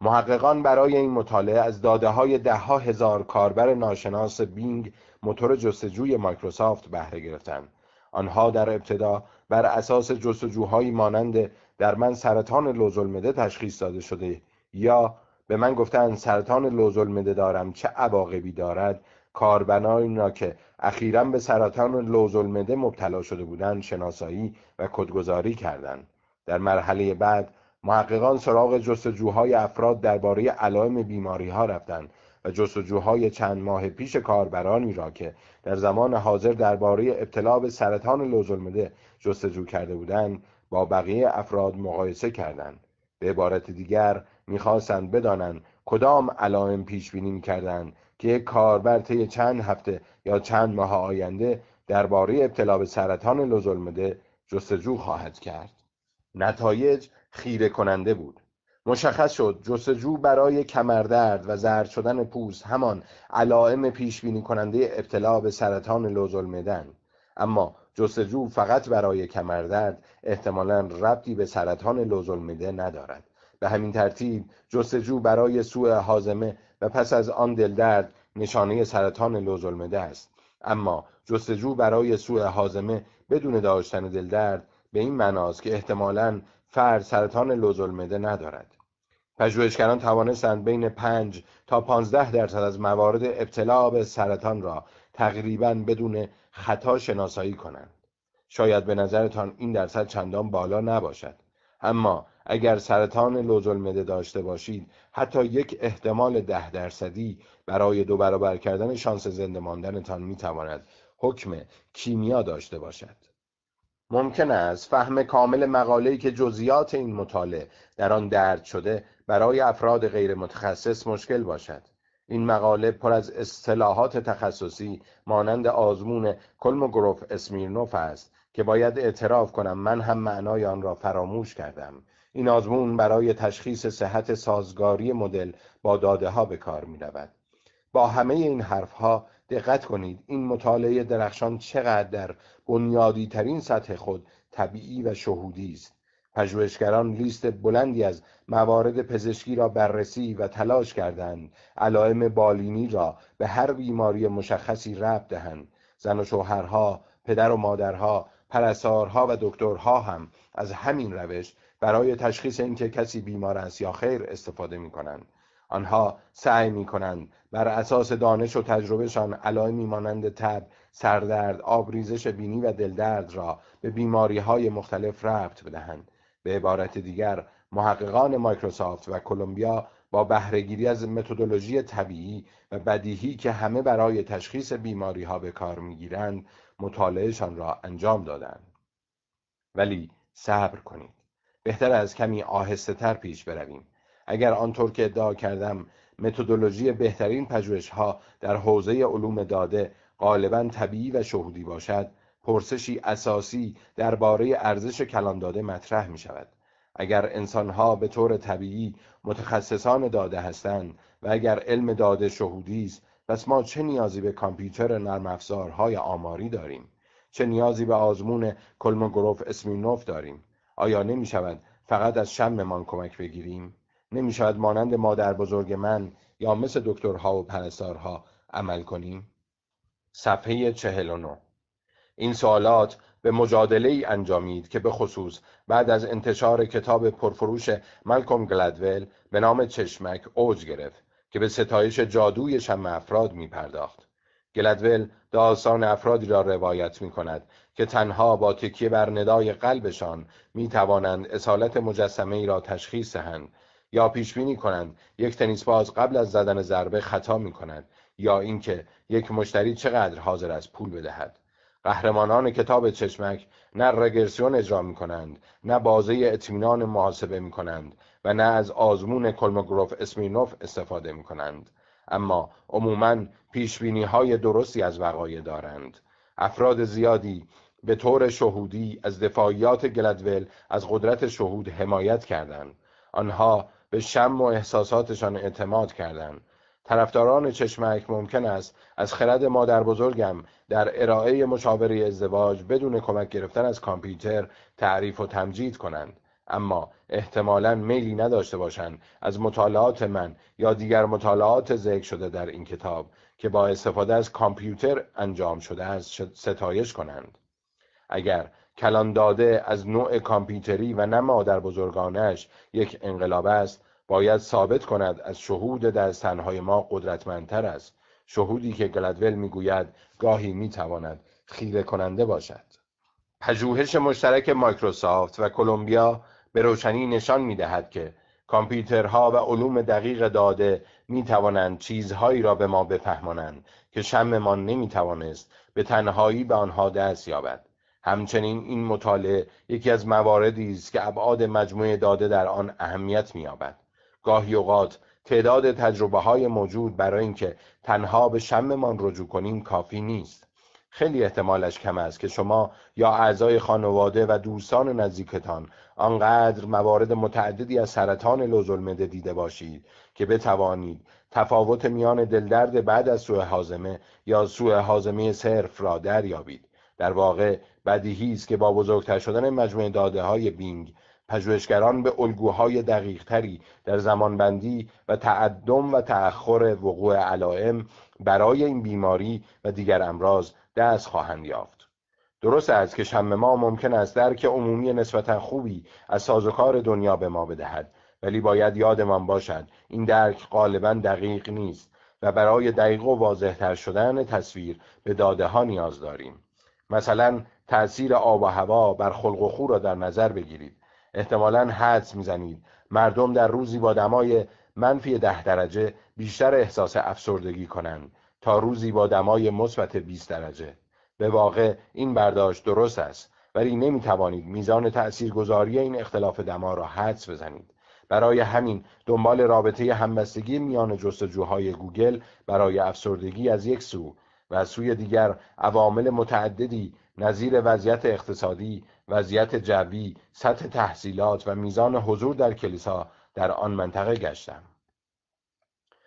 محققان برای این مطالعه از داده های ده ها هزار کاربر ناشناس بینگ موتور جستجوی مایکروسافت بهره گرفتند. آنها در ابتدا بر اساس جستجوهایی مانند در من سرطان لوزالمعده تشخیص داده شده یا به من گفتن سرطان لوزالمعده دارم چه عواقبی دارد؟ کاربرانی را که اخیرا به سرطان لوزالمعده مبتلا شده بودند شناسایی و کدگذاری کردند. در مرحله بعد محققان سراغ جستجوهای افراد درباره علائم بیماری ها رفتند. و جستجوهای چند ماه پیش کاربرانی را که در زمان حاضر درباره ابتلا به سرطان لوزالمعده جستجو کرده بودند با بقیه افراد مقایسه کردند. به عبارت دیگر می‌خواستند بدانند کدام علائم پیش بینی کردند که یک کاربر طی چند هفته یا چند ماه آینده درباره ابتلا به سرطان لوزالمعده جستجو خواهد کرد. نتایج خیره کننده بود. مشخص شد جستجو برای کمردرد و زرد شدن پوست همان علائم پیش بینی کننده ابتلا به سرطان لوزالمعده اما جستجو فقط برای کمردرد احتمالا ربطی به سرطان لوزالمعده ندارد. به همین ترتیب جستجو برای سوء حازمه و پس از آن دلدرد نشانه سرطان لوزالمعده است. اما جستجو برای سوء حازمه بدون داشتن دلدرد به این معناست که احتمالا فرد سرطان لوزالمعده ندارد. پژوهشگران توانستند بین 5 تا 15 درصد از موارد ابتلا به سرطان را تقریبا بدون خطا شناسایی کنند. شاید به نظرتان این درصد چندان بالا نباشد. اما اگر سرطان لوزالمعده داشته باشید حتی یک احتمال ده درصدی برای دو برابر کردن شانس زنده ماندنتان می‌تواند حکم کیمیا داشته باشد. ممکن است فهم کامل مقاله‌ای که جزئیات این مطالعه در آن درد شده برای افراد غیر متخصص مشکل باشد این مقاله پر از اصطلاحات تخصصی مانند آزمون کلموگروف اسمیرنوف است که باید اعتراف کنم من هم معنای آن را فراموش کردم این آزمون برای تشخیص صحت سازگاری مدل با داده ها به کار می رود. با همه این حرف ها دقت کنید. این مطالعه درخشان چقدر در بنیادی ترین سطح خود طبیعی و شهودی است. پژوهشگران لیست بلندی از موارد پزشکی را بررسی و تلاش کردند. علائم بالینی را به هر بیماری مشخصی ربط دهند. زن و شوهرها پدر و مادرها پرستارها و دکترها هم از همین روش برای تشخیص اینکه کسی بیمار است یا خیر استفاده می کنند آنها سعی می کنند بر اساس دانش و تجربهشان علائمی مانند تب، سردرد، آبریزش بینی و دلدرد را به بیماری های مختلف ربط بدهند. به عبارت دیگر محققان مایکروسافت و کلمبیا با بهرهگیری از متدولوژی طبیعی و بدیهی که همه برای تشخیص بیماری ها به کار می‌گیرند مطالعهشان را انجام دادند. ولی صبر کنید. بهتر از کمی آهسته تر پیش برویم. اگر آنطور که ادعا کردم متدولوژی بهترین ها در حوزه علوم داده غالبا طبیعی و شهودی باشد پرسشی اساسی درباره ارزش کلان داده مطرح می شود اگر انسانها به طور طبیعی متخصصان داده هستند و اگر علم داده شهودی است پس ما چه نیازی به کامپیوتر نرم افزارهای آماری داریم؟ چه نیازی به آزمون کلموگروف اسمینوف داریم؟ آیا نمی شود فقط از شممان کمک بگیریم؟ نمی شود مانند مادر بزرگ من یا مثل دکترها و پرستارها عمل کنیم صفحه 49 این سوالات به مجادله ای انجامید که به خصوص بعد از انتشار کتاب پرفروش ملکوم گلدول به نام چشمک اوج گرفت که به ستایش جادوی شم افراد می پرداخت. گلدول داستان افرادی را روایت می کند که تنها با تکیه بر ندای قلبشان می توانند اصالت مجسمه ای را تشخیص دهند یا پیش بینی کنند. یک تنیس باز قبل از زدن ضربه خطا می کند یا اینکه یک مشتری چقدر حاضر از پول بدهد. قهرمانان کتاب چشمک نه رگرسیون اجرا می کنند نه بازه اطمینان محاسبه می کنند و نه از آزمون کلموگروف اسمینوف استفاده می کنند اما عموما پیش های درستی از وقایع دارند. افراد زیادی به طور شهودی از دفاعیات گلدول از قدرت شهود حمایت کردند. آنها به شم و احساساتشان اعتماد کردند. طرفداران چشمک ممکن است از خرد مادر بزرگم در ارائه مشاوره ازدواج بدون کمک گرفتن از کامپیوتر تعریف و تمجید کنند. اما احتمالا میلی نداشته باشند از مطالعات من یا دیگر مطالعات ذکر شده در این کتاب که با استفاده از کامپیوتر انجام شده است ستایش کنند. اگر کلان داده از نوع کامپیوتری و نه مادر بزرگانش یک انقلاب است باید ثابت کند از شهود دستنهای ما قدرتمندتر است. شهودی که گلدول می‌گوید گاهی می‌تواند خیره کننده باشد. پژوهش مشترک مایکروسافت و کلمبیا به روشنی نشان می‌دهد که کامپیوترها و علوم دقیق داده می توانند چیزهایی را به ما بفهمانند که شممان نمی توانست به تنهایی به آنها دست یابد. همچنین این مطالعه یکی از مواردی است که ابعاد مجموعه داده در آن اهمیت می‌یابد. گاهی اوقات تعداد تجربه های موجود برای اینکه تنها به شممان رجوع کنیم کافی نیست. خیلی احتمالش کم است که شما یا اعضای خانواده و دوستان نزدیکتان آنقدر موارد متعددی از سرطان لوزالمعده دیده باشید که بتوانید تفاوت میان دلدرد بعد از سوء حازمه یا سوء حازمه صرف را دریابید. در واقع بدیهی است که با بزرگتر شدن مجموعه داده های بینگ پژوهشگران به الگوهای دقیقتری در زمانبندی و تعدم و تأخر وقوع علائم برای این بیماری و دیگر امراض دست خواهند یافت. درست است که شم ما ممکن است درک عمومی نسبتا خوبی از سازوکار دنیا به ما بدهد ولی باید یادمان باشد این درک غالبا دقیق نیست و برای دقیق و واضحتر شدن تصویر به داده ها نیاز داریم. مثلا تأثیر آب و هوا بر خلق و خو را در نظر بگیرید. احتمالا حدس می‌زنید. مردم در روزی با دمای منفی ده درجه بیشتر احساس افسردگی کنند تا روزی با دمای مثبت 20 درجه. به واقع این برداشت درست است ولی نمی توانید میزان تأثیرگذاری این اختلاف دما را حدس بزنید. برای همین دنبال رابطه همبستگی میان جستجوهای گوگل برای افسردگی از یک سو و از سوی دیگر عوامل متعددی نظیر وضعیت اقتصادی، وضعیت جوی، سطح تحصیلات و میزان حضور در کلیسا در آن منطقه گشتم.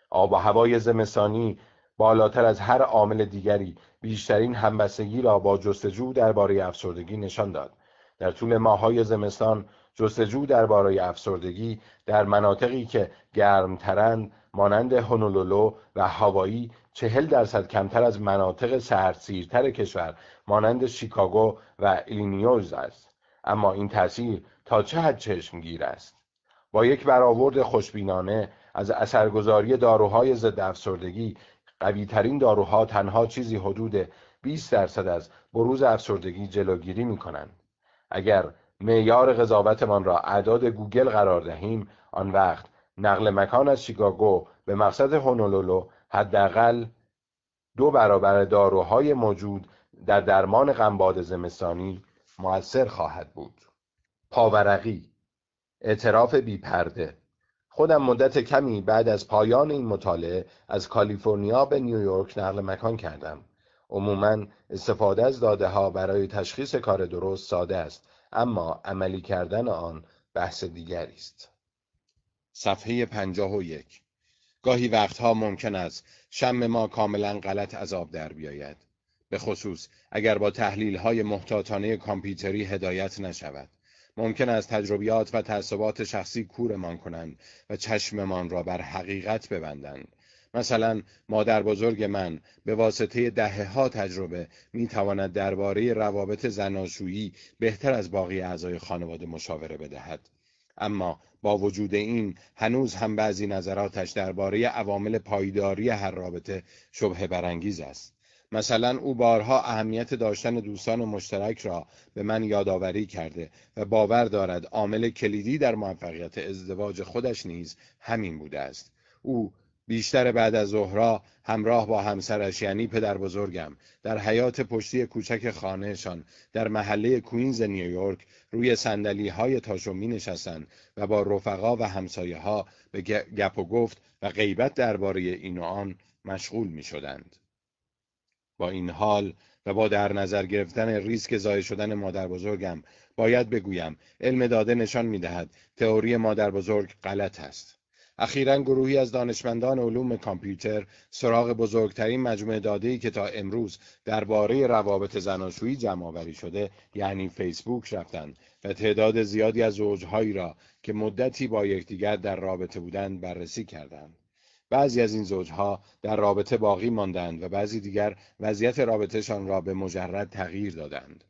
آب و هوای زمستانی بالاتر از هر عامل دیگری بیشترین همبستگی را با جستجو درباره افسردگی نشان داد. در طول ماهای زمستان جستجو درباره افسردگی در مناطقی که گرمترند مانند هونولولو و هاوایی چهل درصد کمتر از مناطق سردسیرتر کشور مانند شیکاگو و ایلینیوز است اما این تاثیر تا چه حد چشمگیر است با یک برآورد خوشبینانه از اثرگذاری داروهای ضد افسردگی قویترین داروها تنها چیزی حدود 20 درصد از بروز افسردگی جلوگیری می کنند. اگر معیار قضاوتمان را اعداد گوگل قرار دهیم آن وقت نقل مکان از شیکاگو به مقصد هونولولو حداقل دو برابر داروهای موجود در درمان غمباد زمستانی موثر خواهد بود. پاورقی اعتراف بیپرده. خودم مدت کمی بعد از پایان این مطالعه از کالیفرنیا به نیویورک نقل مکان کردم. عموما استفاده از داده ها برای تشخیص کار درست ساده است اما عملی کردن آن بحث دیگری است.
صفحه پنجاه و یک. گاهی وقتها ممکن است شم ما کاملا غلط آب در بیاید. به خصوص اگر با تحلیل های محتاطانه کامپیوتری هدایت نشود. ممکن است تجربیات و تعصبات شخصی کورمان کنند و چشممان را بر حقیقت ببندند. مثلا مادر بزرگ من به واسطه دهه ها تجربه می تواند درباره روابط زناشویی بهتر از باقی اعضای خانواده مشاوره بدهد. اما با وجود این هنوز هم بعضی نظراتش درباره عوامل پایداری هر رابطه شبه برانگیز است. مثلا او بارها اهمیت داشتن دوستان مشترک را به من یادآوری کرده و باور دارد عامل کلیدی در موفقیت ازدواج خودش نیز همین بوده است. او بیشتر بعد از ظهرها همراه با همسرش یعنی پدر بزرگم در حیات پشتی کوچک خانهشان در محله کوینز نیویورک روی سندلی های تاشو می نشستند و با رفقا و همسایه ها به گپ و گفت و غیبت درباره این و آن مشغول می شدند. با این حال و با در نظر گرفتن ریسک زای شدن مادر بزرگم باید بگویم علم داده نشان می دهد تئوری مادر بزرگ غلط است. اخیرا گروهی از دانشمندان علوم کامپیوتر سراغ بزرگترین مجموعه داده‌ای که تا امروز درباره روابط زناشویی جمع آوری شده یعنی فیسبوک رفتند و تعداد زیادی از زوجهایی را که مدتی با یکدیگر در رابطه بودند بررسی کردند. بعضی از این زوجها در رابطه باقی ماندند و بعضی دیگر وضعیت رابطهشان را به مجرد تغییر دادند.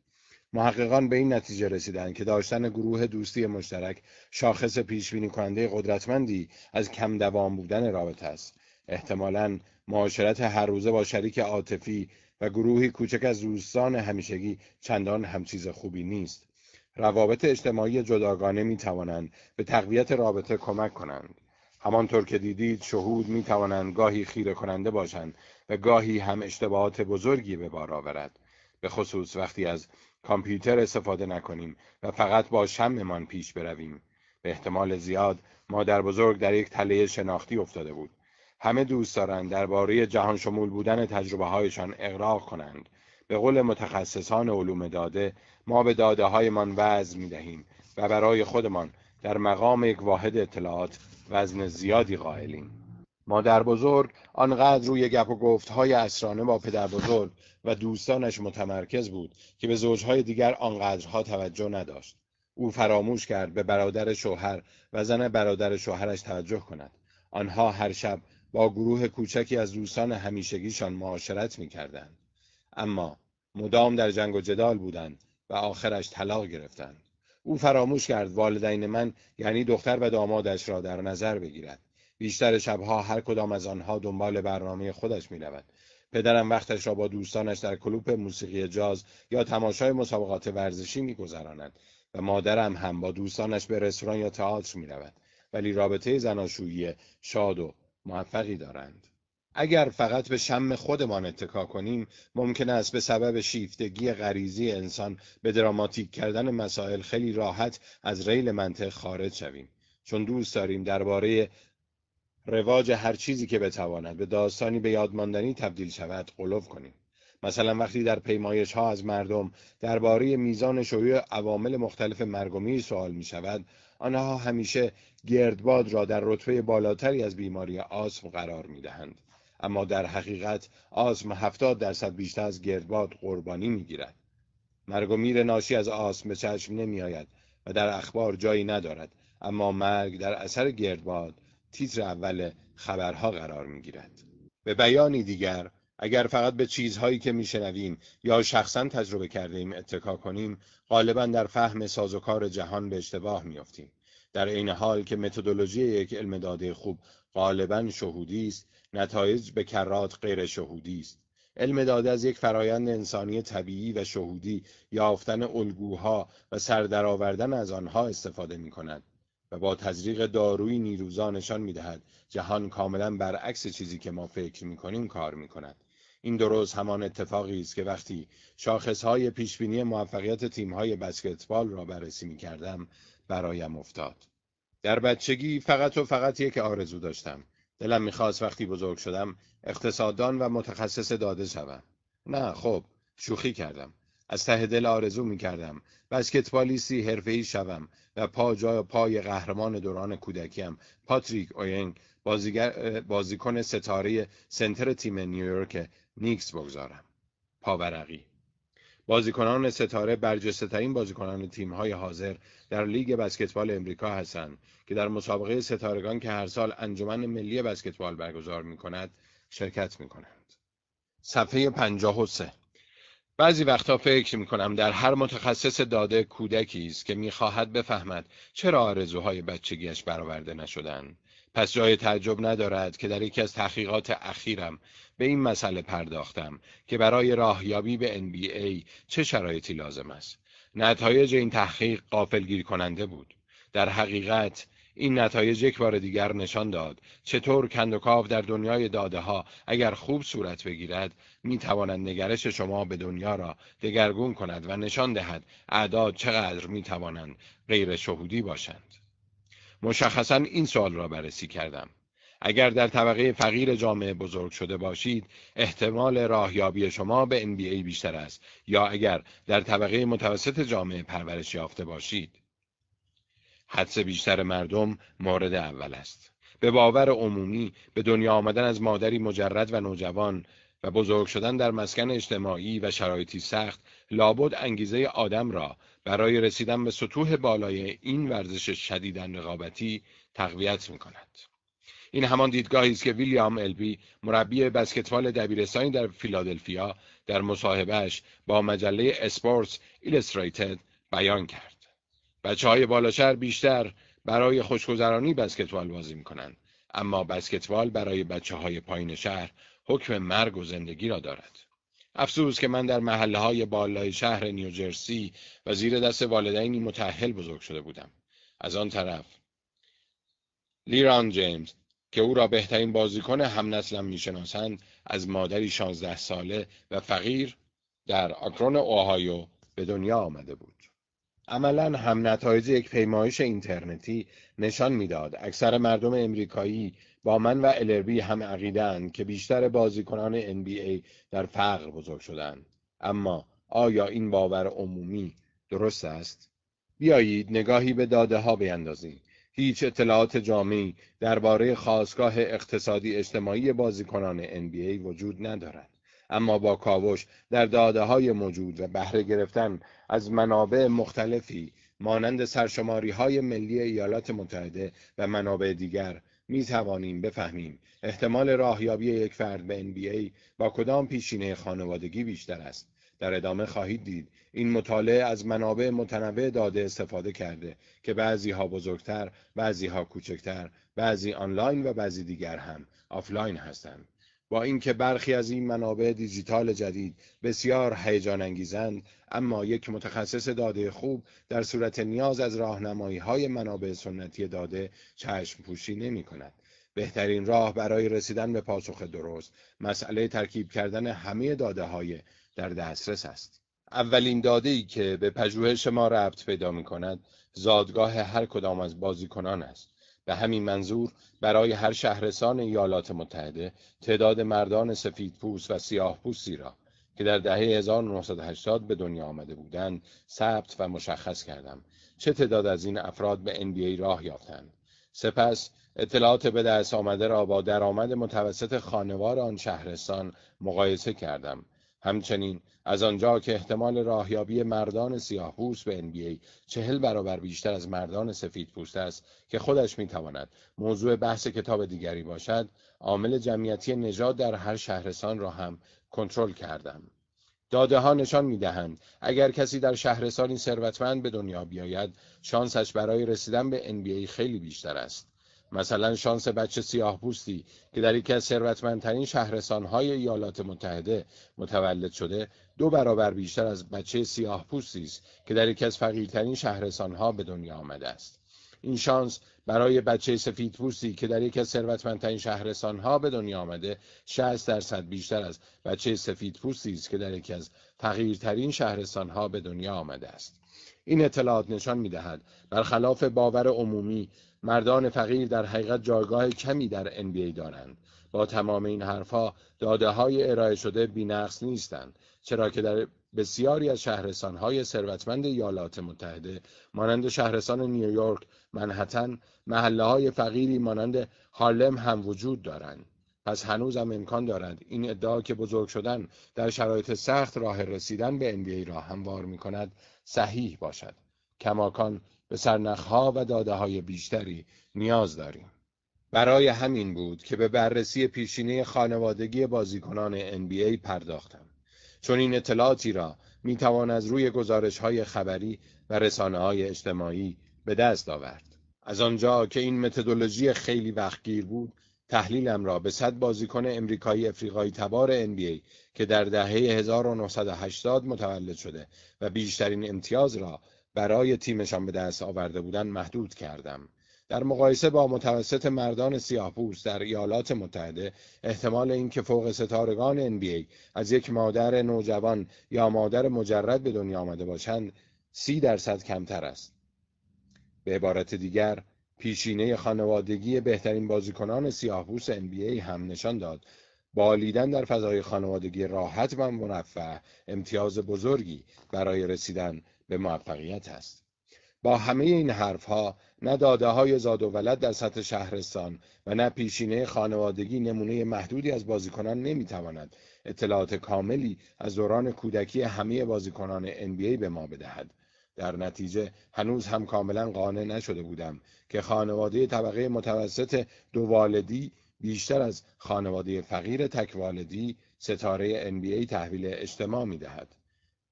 محققان به این نتیجه رسیدند که داشتن گروه دوستی مشترک شاخص پیش بینی کننده قدرتمندی از کم دوام بودن رابطه است. احتمالاً معاشرت هر روزه با شریک عاطفی و گروهی کوچک از دوستان همیشگی چندان هم چیز خوبی نیست.
روابط اجتماعی جداگانه می توانند به تقویت رابطه کمک کنند. همانطور که دیدید شهود می توانند گاهی خیره کننده باشند و گاهی هم اشتباهات بزرگی به بار آورد. به خصوص وقتی از کامپیوتر استفاده نکنیم و فقط با شممان پیش برویم. به احتمال زیاد مادر بزرگ در یک تله شناختی افتاده بود. همه دوست دارند درباره جهان شمول بودن تجربه هایشان اقراق کنند. به قول متخصصان علوم داده ما به داده هایمان وزن می دهیم و برای خودمان در مقام یک واحد اطلاعات وزن زیادی قائلیم. مادر بزرگ آنقدر روی گپ و گفت های اسرانه با پدر بزرگ و دوستانش متمرکز بود که به زوجهای دیگر آنقدرها توجه نداشت. او فراموش کرد به برادر شوهر و زن برادر شوهرش توجه کند. آنها هر شب با گروه کوچکی از دوستان همیشگیشان معاشرت می کردند. اما مدام در جنگ و جدال بودند و آخرش طلاق گرفتند. او فراموش کرد والدین من یعنی دختر و دامادش را در نظر بگیرد. بیشتر شبها هر کدام از آنها دنبال برنامه خودش می رود. پدرم وقتش را با دوستانش در کلوپ موسیقی جاز یا تماشای مسابقات ورزشی میگذراند و مادرم هم با دوستانش به رستوران یا تئاتر می رود. ولی رابطه زناشویی شاد و موفقی دارند. اگر فقط به شم خودمان اتکا کنیم ممکن است به سبب شیفتگی غریزی انسان به دراماتیک کردن مسائل خیلی راحت از ریل منطق خارج شویم چون دوست داریم درباره رواج هر چیزی که بتواند به داستانی به یادماندنی تبدیل شود قلوب کنیم مثلا وقتی در پیمایش ها از مردم درباره میزان شیوع عوامل مختلف مرگومی سوال می شود آنها همیشه گردباد را در رتبه بالاتری از بیماری آسم قرار می دهند. اما در حقیقت آسم 70 درصد بیشتر از گردباد قربانی می گیرد. مرگ ناشی از آسم به چشم نمی آید و در اخبار جایی ندارد اما مرگ در اثر گردباد تیتر اول خبرها قرار می گیرد. به بیانی دیگر اگر فقط به چیزهایی که میشنویم یا شخصا تجربه کرده ایم اتکا کنیم غالبا در فهم سازوکار جهان به اشتباه میافتیم. در عین حال که متدولوژی یک علم داده خوب غالبا شهودی است نتایج به کرات غیر شهودی است. علم داده از یک فرایند انسانی طبیعی و شهودی یافتن الگوها و سردرآوردن از آنها استفاده می کند و با تزریق دارویی نیروزا نشان می دهد جهان کاملا برعکس چیزی که ما فکر می کنیم کار می کند. این درست همان اتفاقی است که وقتی شاخصهای پیشبینی موفقیت تیمهای بسکتبال را بررسی می کردم برایم افتاد. در بچگی فقط و فقط یک آرزو داشتم. دلم می‌خواست وقتی بزرگ شدم اقتصاددان و متخصص داده شوم. نه خب شوخی کردم. از ته دل آرزو می کردم بسکتبالیستی حرفه‌ای شوم و پا جای پای قهرمان دوران کودکیم. پاتریک اوینگ بازیکن ستاره سنتر تیم نیویورک نیکس بگذارم. پاورقی. بازیکنان ستاره برجسته ترین بازیکنان تیم های حاضر در لیگ بسکتبال امریکا هستند که در مسابقه ستارگان که هر سال انجمن ملی بسکتبال برگزار می کند شرکت می کنند. صفحه 53 بعضی وقتا فکر می کنم در هر متخصص داده کودکی است که می‌خواهد بفهمد چرا آرزوهای بچگیش برآورده نشدند پس جای تعجب ندارد که در یکی از تحقیقات اخیرم به این مسئله پرداختم که برای راهیابی به NBA چه شرایطی لازم است. نتایج این تحقیق قافلگیر کننده بود. در حقیقت این نتایج یک بار دیگر نشان داد چطور کندوکاو در دنیای داده ها اگر خوب صورت بگیرد می تواند نگرش شما به دنیا را دگرگون کند و نشان دهد اعداد چقدر می توانند غیر شهودی باشند. مشخصا این سوال را بررسی کردم. اگر در طبقه فقیر جامعه بزرگ شده باشید احتمال راهیابی شما به NBA بیشتر است یا اگر در طبقه متوسط جامعه پرورش یافته باشید حدس بیشتر مردم مورد اول است به باور عمومی به دنیا آمدن از مادری مجرد و نوجوان و بزرگ شدن در مسکن اجتماعی و شرایطی سخت لابد انگیزه آدم را برای رسیدن به سطوح بالای این ورزش شدیداً رقابتی تقویت می کند. این همان دیدگاهی است که ویلیام الربی مربی بسکتبال دبیرستانی در فیلادلفیا در مصاحبهش با مجله اسپورتس ایلستریتد بیان کرد. بچه های بالاشهر بیشتر برای خوشگذرانی بسکتبال بازی می کنند. اما بسکتبال برای بچه های پایین شهر حکم مرگ و زندگی را دارد. افسوس که من در محله های بالای شهر نیوجرسی و زیر دست والدینی متحل بزرگ شده بودم. از آن طرف لیران جیمز که او را بهترین بازیکن هم نسلم می‌شناسند از مادری شانزده ساله و فقیر در آکرون اوهایو به دنیا آمده بود. عملا هم نتایج یک پیمایش اینترنتی نشان می‌داد. اکثر مردم امریکایی با من و الربی هم عقیدند که بیشتر بازیکنان NBA در فقر بزرگ شدند. اما آیا این باور عمومی درست است؟ بیایید نگاهی به داده ها بیندازیم هیچ اطلاعات جامعی درباره خواستگاه اقتصادی اجتماعی بازیکنان NBA وجود ندارد. اما با کاوش در داده های موجود و بهره گرفتن از منابع مختلفی مانند سرشماری های ملی ایالات متحده و منابع دیگر می توانیم بفهمیم احتمال راهیابی یک فرد به NBA با کدام پیشینه خانوادگی بیشتر است. در ادامه خواهید دید این مطالعه از منابع متنوع داده استفاده کرده که بعضی ها بزرگتر، بعضی ها کوچکتر، بعضی آنلاین و بعضی دیگر هم آفلاین هستند. با اینکه برخی از این منابع دیجیتال جدید بسیار هیجان انگیزند اما یک متخصص داده خوب در صورت نیاز از راهنمایی های منابع سنتی داده چشم پوشی نمی کند. بهترین راه برای رسیدن به پاسخ درست مسئله ترکیب کردن همه داده های در دسترس است. اولین داده ای که به پژوهش ما ربط پیدا می کند زادگاه هر کدام از بازیکنان است. به همین منظور برای هر شهرستان ایالات متحده تعداد مردان سفید پوست و سیاه پوستی را که در دهه 1980 به دنیا آمده بودند ثبت و مشخص کردم. چه تعداد از این افراد به NBA راه یافتند؟ سپس اطلاعات به دست آمده را با درآمد متوسط خانوار آن شهرستان مقایسه کردم. همچنین از آنجا که احتمال راهیابی مردان سیاهپوست به NBA چهل برابر بیشتر از مردان سفید پوست است که خودش می‌تواند موضوع بحث کتاب دیگری باشد عامل جمعیتی نژاد در هر شهرستان را هم کنترل کردم. داده ها نشان می دهند اگر کسی در شهرستانی ثروتمند به دنیا بیاید شانسش برای رسیدن به NBA خیلی بیشتر است. مثلا شانس بچه سیاه پوستی که در یکی از ثروتمندترین شهرستانهای ایالات متحده متولد شده دو برابر بیشتر از بچه سیاه پوستی است که در یکی از فقیرترین شهرستانها به دنیا آمده است. این شانس برای بچه سفید پوستی که در یکی از ثروتمندترین شهرستانها به دنیا آمده 60 درصد بیشتر از بچه سفید پوستی است که در یکی از فقیرترین شهرستانها به دنیا آمده است. این اطلاعات نشان می‌دهد برخلاف باور عمومی مردان فقیر در حقیقت جایگاه کمی در NBA دارند با تمام این حرفها داده های ارائه شده بینقص نیستند چرا که در بسیاری از شهرستانهای ثروتمند ایالات متحده مانند شهرستان نیویورک، منحتن، محله های فقیری مانند هارلم هم وجود دارند. پس هنوز هم امکان دارد این ادعا که بزرگ شدن در شرایط سخت راه رسیدن به NBA را هموار می کند صحیح باشد. کماکان به سرنخها و داده های بیشتری نیاز داریم. برای همین بود که به بررسی پیشینه خانوادگی بازیکنان NBA پرداختم. چون این اطلاعاتی را می توان از روی گزارش های خبری و رسانه های اجتماعی به دست آورد. از آنجا که این متدولوژی خیلی وقتگیر بود، تحلیلم را به صد بازیکن امریکایی افریقایی تبار NBA که در دهه 1980 متولد شده و بیشترین امتیاز را برای تیمشان به دست آورده بودند محدود کردم. در مقایسه با متوسط مردان سیاهپوست در ایالات متحده احتمال اینکه فوق ستارگان NBA از یک مادر نوجوان یا مادر مجرد به دنیا آمده باشند سی درصد کمتر است. به عبارت دیگر پیشینه خانوادگی بهترین بازیکنان سیاهپوست NBA هم نشان داد بالیدن در فضای خانوادگی راحت و مرفه امتیاز بزرگی برای رسیدن به موفقیت است. با همه این حرفها نه داده های زاد و ولد در سطح شهرستان و نه پیشینه خانوادگی نمونه محدودی از بازیکنان نمی‌تواند اطلاعات کاملی از دوران کودکی همه بازیکنان NBA به ما بدهد. در نتیجه هنوز هم کاملا قانع نشده بودم که خانواده طبقه متوسط دو والدی بیشتر از خانواده فقیر تک والدی ستاره NBA تحویل اجتماع می دهد.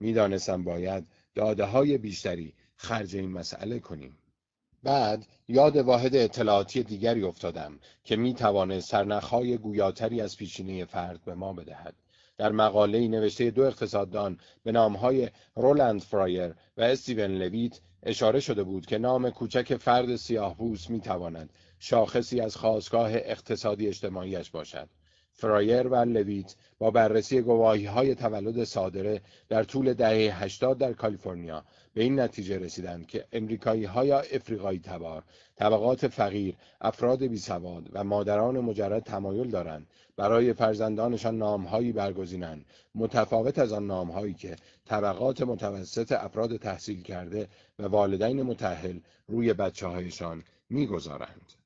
می دانستم باید داده های بیشتری خرج این مسئله کنیم. بعد یاد واحد اطلاعاتی دیگری افتادم که می توانست سرنخهای گویاتری از پیشینه فرد به ما بدهد. در مقاله نوشته دو اقتصاددان به نامهای رولند فرایر و استیون لویت اشاره شده بود که نام کوچک فرد سیاهپوست می تواند شاخصی از خواستگاه اقتصادی اجتماعیش باشد. فرایر و لویت با بررسی گواهی های تولد صادره در طول دهه 80 در کالیفرنیا به این نتیجه رسیدند که امریکایی های افریقایی تبار، طبقات فقیر، افراد بیسواد و مادران مجرد تمایل دارند برای فرزندانشان نامهایی برگزینند متفاوت از آن نامهایی که طبقات متوسط افراد تحصیل کرده و والدین متحل روی بچه هایشان می‌گذارند.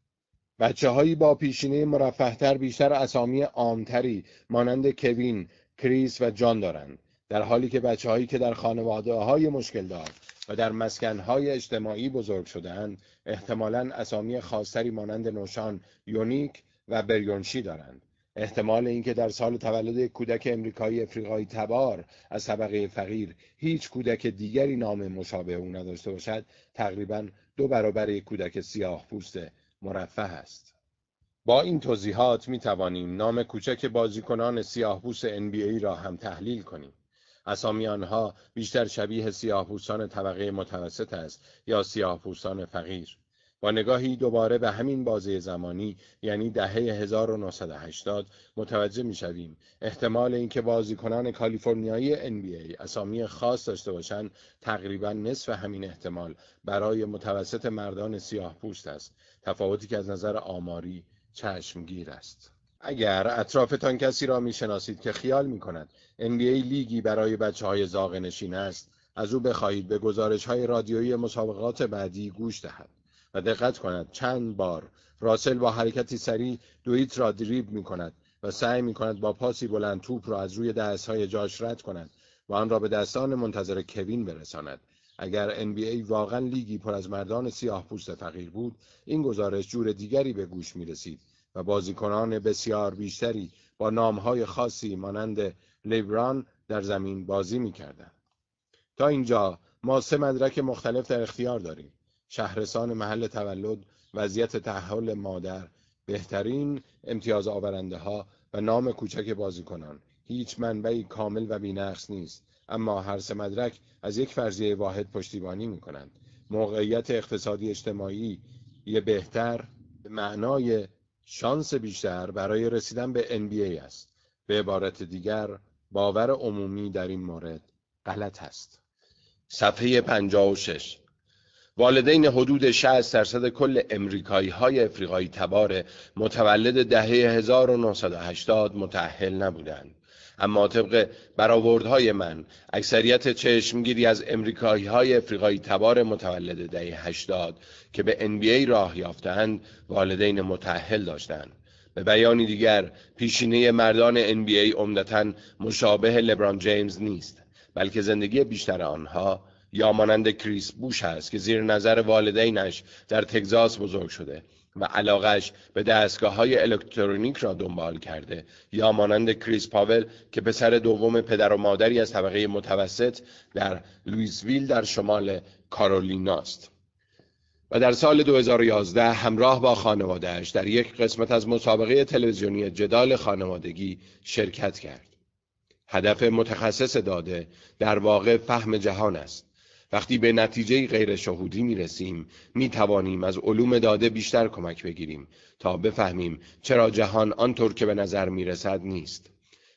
بچه هایی با پیشینه مرفهتر بیشتر اسامی عامتری مانند کوین، کریس و جان دارند. در حالی که بچه هایی که در خانواده های مشکل دار و در مسکن های اجتماعی بزرگ شدهاند احتمالا اسامی خاصتری مانند نوشان، یونیک و بریونشی دارند. احتمال اینکه در سال تولد کودک امریکایی افریقایی تبار از طبقه فقیر هیچ کودک دیگری نام مشابه او نداشته باشد تقریبا دو برابر کودک سیاه پوسته مرفه است. با این توضیحات می توانیم نام کوچک بازیکنان سیاهپوست NBA را هم تحلیل کنیم. اسامی آنها بیشتر شبیه سیاهپوستان طبقه متوسط است یا سیاهپوستان فقیر. با نگاهی دوباره به همین بازه زمانی یعنی دهه 1980 متوجه می شویم احتمال اینکه بازیکنان کالیفرنیایی NBA اسامی خاص داشته باشند تقریبا نصف همین احتمال برای متوسط مردان سیاه پوست است. تفاوتی که از نظر آماری چشمگیر است. اگر اطرافتان کسی را می‌شناسید که خیال می کند NBA لیگی برای بچه های زاغ است از او بخواهید به گزارش های رادیویی مسابقات بعدی گوش دهد. و دقت کند. چند بار. راسل با حرکتی سریع دویت را دریب می کند و سعی می کند با پاسی بلند توپ را از روی دست های جاش رد کند و آن را به دستان منتظر کوین برساند. اگر NBA واقعا لیگی پر از مردان سیاه پوست فقیر بود این گزارش جور دیگری به گوش می رسید و بازیکنان بسیار بیشتری با نامهای خاصی مانند لیبران در زمین بازی می کردن. تا اینجا ما سه مدرک مختلف در اختیار داریم. شهرستان محل تولد وضعیت تحول مادر بهترین امتیاز آورنده ها و نام کوچک بازیکنان. هیچ منبعی کامل و بینقص نیست اما هر سه مدرک از یک فرضیه واحد پشتیبانی می کنند موقعیت اقتصادی اجتماعی یه بهتر به معنای شانس بیشتر برای رسیدن به NBA است. به عبارت دیگر باور عمومی در این مورد غلط است.
صفحه 56 والدین حدود 60 درصد کل امریکایی های افریقایی تبار متولد دهه 1980 متأهل نبودند. اما طبق برآوردهای من اکثریت چشمگیری از امریکایی های افریقایی تبار متولد دهه 80 که به NBA راه یافتند والدین متأهل داشتند. به بیانی دیگر پیشینه مردان NBA عمدتا مشابه لبران جیمز نیست بلکه زندگی بیشتر آنها یا مانند کریس بوش است که زیر نظر والدینش در تگزاس بزرگ شده و علاقش به دستگاه های الکترونیک را دنبال کرده یا مانند کریس پاول که پسر دوم پدر و مادری از طبقه متوسط در لویسویل در شمال کارولیناست و در سال 2011 همراه با خانوادهش در یک قسمت از مسابقه تلویزیونی جدال خانوادگی شرکت کرد. هدف متخصص داده در واقع فهم جهان است وقتی به نتیجه غیر شهودی می رسیم می توانیم از علوم داده بیشتر کمک بگیریم تا بفهمیم چرا جهان آنطور که به نظر می رسد نیست.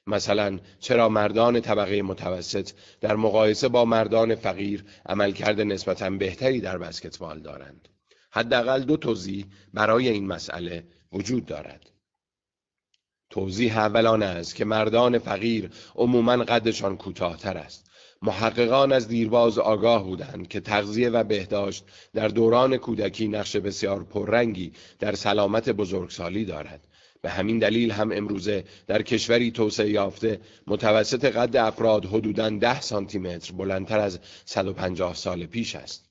مثلا چرا مردان طبقه متوسط در مقایسه با مردان فقیر عملکرد نسبتا بهتری در بسکتبال دارند. حداقل دو توضیح برای این مسئله وجود دارد. توضیح اول آن است که مردان فقیر عموما قدشان کوتاهتر است محققان از دیرباز آگاه بودند که تغذیه و بهداشت در دوران کودکی نقش بسیار پررنگی در سلامت بزرگسالی دارد به همین دلیل هم امروزه در کشوری توسعه یافته متوسط قد افراد حدوداً 10 سانتی متر بلندتر از 150 سال پیش است.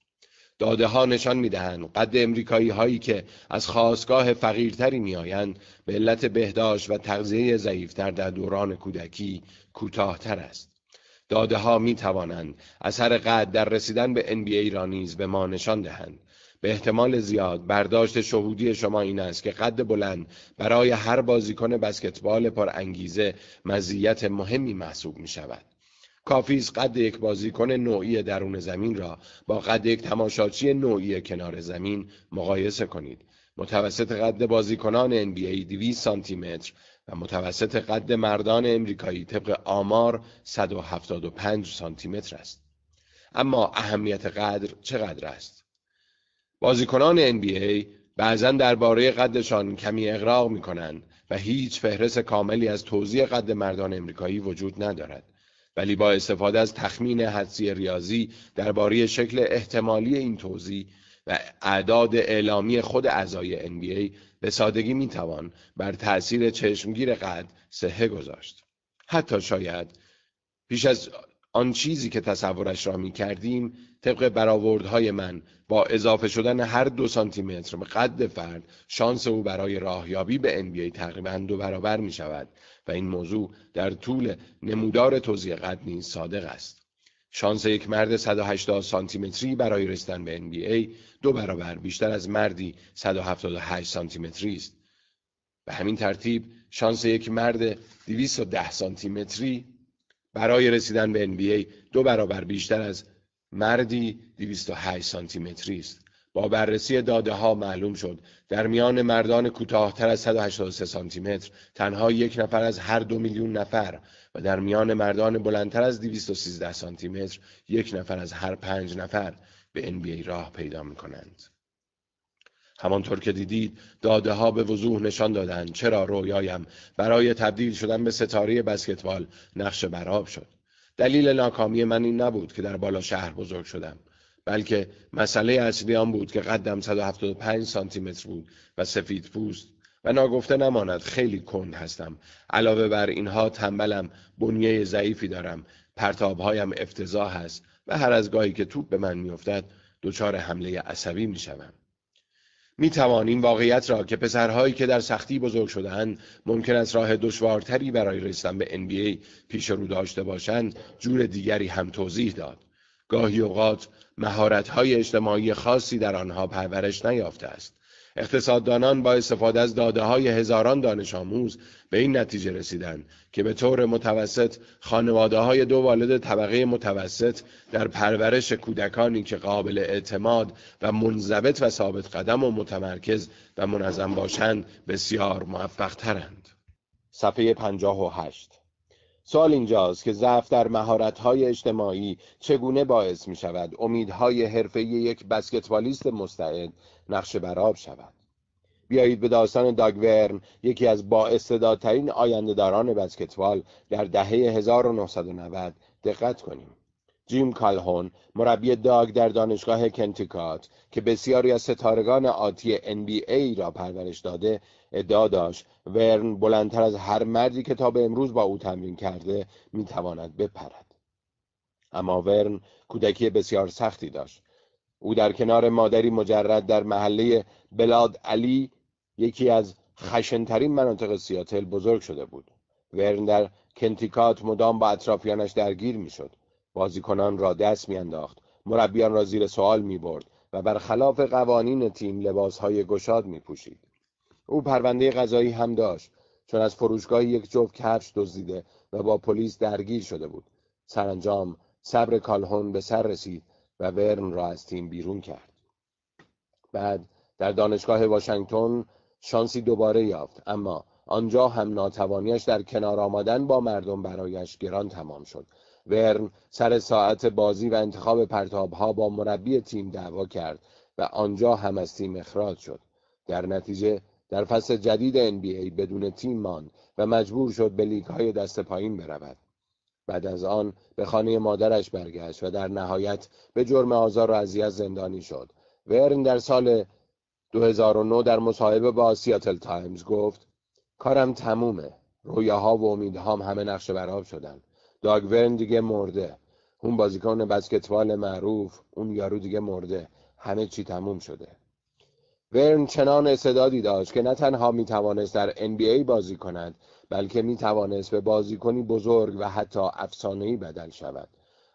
داده ها نشان می دهند قد امریکایی هایی که از خواستگاه فقیرتری می آیند به علت بهداشت و تغذیه ضعیفتر در دوران کودکی کوتاهتر است. داده ها می توانند اثر قد در رسیدن به NBA را نیز به ما نشان دهند. به احتمال زیاد برداشت شهودی شما این است که قد بلند برای هر بازیکن بسکتبال پر انگیزه مزیت مهمی محسوب می شود. کافی است قد یک بازیکن نوعی درون زمین را با قد یک تماشاچی نوعی کنار زمین مقایسه کنید. متوسط قد بازیکنان NBA 200 سانتی متر و متوسط قد مردان امریکایی طبق آمار 175 سانتی متر است. اما اهمیت قدر چقدر است؟ بازیکنان NBA بعضا درباره قدشان کمی اقراق می کنند و هیچ فهرست کاملی از توضیح قد مردان امریکایی وجود ندارد. ولی با استفاده از تخمین حدسی ریاضی درباره شکل احتمالی این توضیح و اعداد اعلامی خود اعضای NBA به سادگی می‌توان بر تأثیر چشمگیر قد صحه گذاشت. حتی شاید پیش از آن چیزی که تصورش را می کردیم طبق برآوردهای من با اضافه شدن هر دو سانتی متر به قد فرد شانس او برای راهیابی به NBA تقریبا دو برابر می شود و این موضوع در طول نمودار توضیح قد نیز صادق است. شانس یک مرد 180 سانتی متری برای رسیدن به NBA دو برابر بیشتر از مردی 178 سانتی متری است. به همین ترتیب شانس یک مرد 210 سانتی متری برای رسیدن به NBA دو برابر بیشتر از مردی 208 سانتی متری است. با بررسی داده ها معلوم شد در میان مردان کوتاهتر از 183 سانتی متر تنها یک نفر از هر دو میلیون نفر و در میان مردان بلندتر از 213 سانتی متر یک نفر از هر پنج نفر به NBA راه پیدا می کنند. همانطور که دیدید داده ها به وضوح نشان دادند چرا رویایم برای تبدیل شدن به ستاره بسکتبال نقش براب شد. دلیل ناکامی من این نبود که در بالا شهر بزرگ شدم بلکه مسئله اصلی آن بود که قدم 175 سانتی متر بود و سفید پوست و ناگفته نماند خیلی کند هستم علاوه بر اینها تنبلم بنیه ضعیفی دارم پرتابهایم افتضاح است و هر از گاهی که توپ به من میافتد دچار حمله عصبی می‌شوم می توانیم واقعیت را که پسرهایی که در سختی بزرگ شدهاند ممکن است راه دشوارتری برای رسیدن به NBA پیش رو داشته باشند جور دیگری هم توضیح داد. گاهی اوقات مهارت‌های اجتماعی خاصی در آنها پرورش نیافته است. اقتصاددانان با استفاده از داده های هزاران دانش آموز به این نتیجه رسیدند که به طور متوسط خانواده های دو والد طبقه متوسط در پرورش کودکانی که قابل اعتماد و منضبط و ثابت قدم و متمرکز و منظم باشند بسیار موفق ترند. صفحه 58 سوال اینجاست که ضعف در مهارت‌های اجتماعی چگونه باعث می شود امیدهای حرفه‌ای یک بسکتبالیست مستعد نقش براب شود؟ بیایید به داستان داگ ورن یکی از با استعدادترین آیندهداران بسکتبال در دهه 1990 دقت کنیم. جیم کالهون مربی داگ در دانشگاه کنتیکات که بسیاری از ستارگان آتی NBA را پرورش داده ادعا داشت. ورن بلندتر از هر مردی که تا به امروز با او تمرین کرده می‌تواند بپرد. اما ورن کودکی بسیار سختی داشت. او در کنار مادری مجرد در محله بلاد علی یکی از خشنترین مناطق سیاتل بزرگ شده بود. ورن در کنتیکات مدام با اطرافیانش درگیر می‌شد. بازیکنان را دست میانداخت مربیان را زیر سوال می برد و برخلاف قوانین تیم لباسهای گشاد می پوشید. او پرونده قضایی هم داشت چون از فروشگاه یک جفت کفش دزدیده و با پلیس درگیر شده بود. سرانجام صبر کالهون به سر رسید و ورن را از تیم بیرون کرد. بعد در دانشگاه واشنگتن شانسی دوباره یافت اما آنجا هم ناتوانیش در کنار آمدن با مردم برایش گران تمام شد ورن سر ساعت بازی و انتخاب پرتابها با مربی تیم دعوا کرد و آنجا هم از تیم اخراج شد. در نتیجه در فصل جدید NBA بدون تیم ماند و مجبور شد به لیگ های دست پایین برود. بعد از آن به خانه مادرش برگشت و در نهایت به جرم آزار و اذیت زندانی شد. ورن در سال 2009 در مصاحبه با سیاتل تایمز گفت کارم تمومه. رویاها و امیدهام همه نقش بر آب شدن. داگ ورن دیگه مرده. اون بازیکن بسکتبال معروف اون یارو دیگه مرده. همه چی تموم شده. ورن چنان استعدادی داشت که نه تنها می توانست در NBA بازی کند بلکه می توانست به بازیکنی بزرگ و حتی افسانه‌ای بدل شود.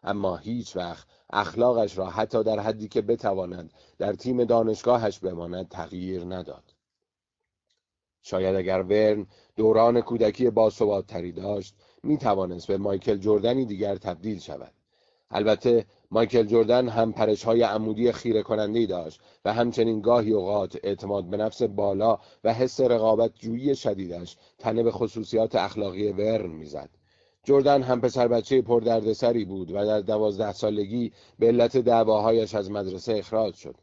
اما هیچ وقت اخلاقش را حتی در حدی که بتواند در تیم دانشگاهش بماند تغییر نداد. شاید اگر ورن دوران کودکی تری داشت می توانست به مایکل جردنی دیگر تبدیل شود البته مایکل جردن هم پرش های عمودی خیره کننده داشت و همچنین گاهی اوقات اعتماد به نفس بالا و حس رقابت جویی شدیدش تنه به خصوصیات اخلاقی ورن می‌زد. جردن هم پسر بچه پردردسری بود و در دوازده سالگی به علت دعواهایش از مدرسه اخراج شد.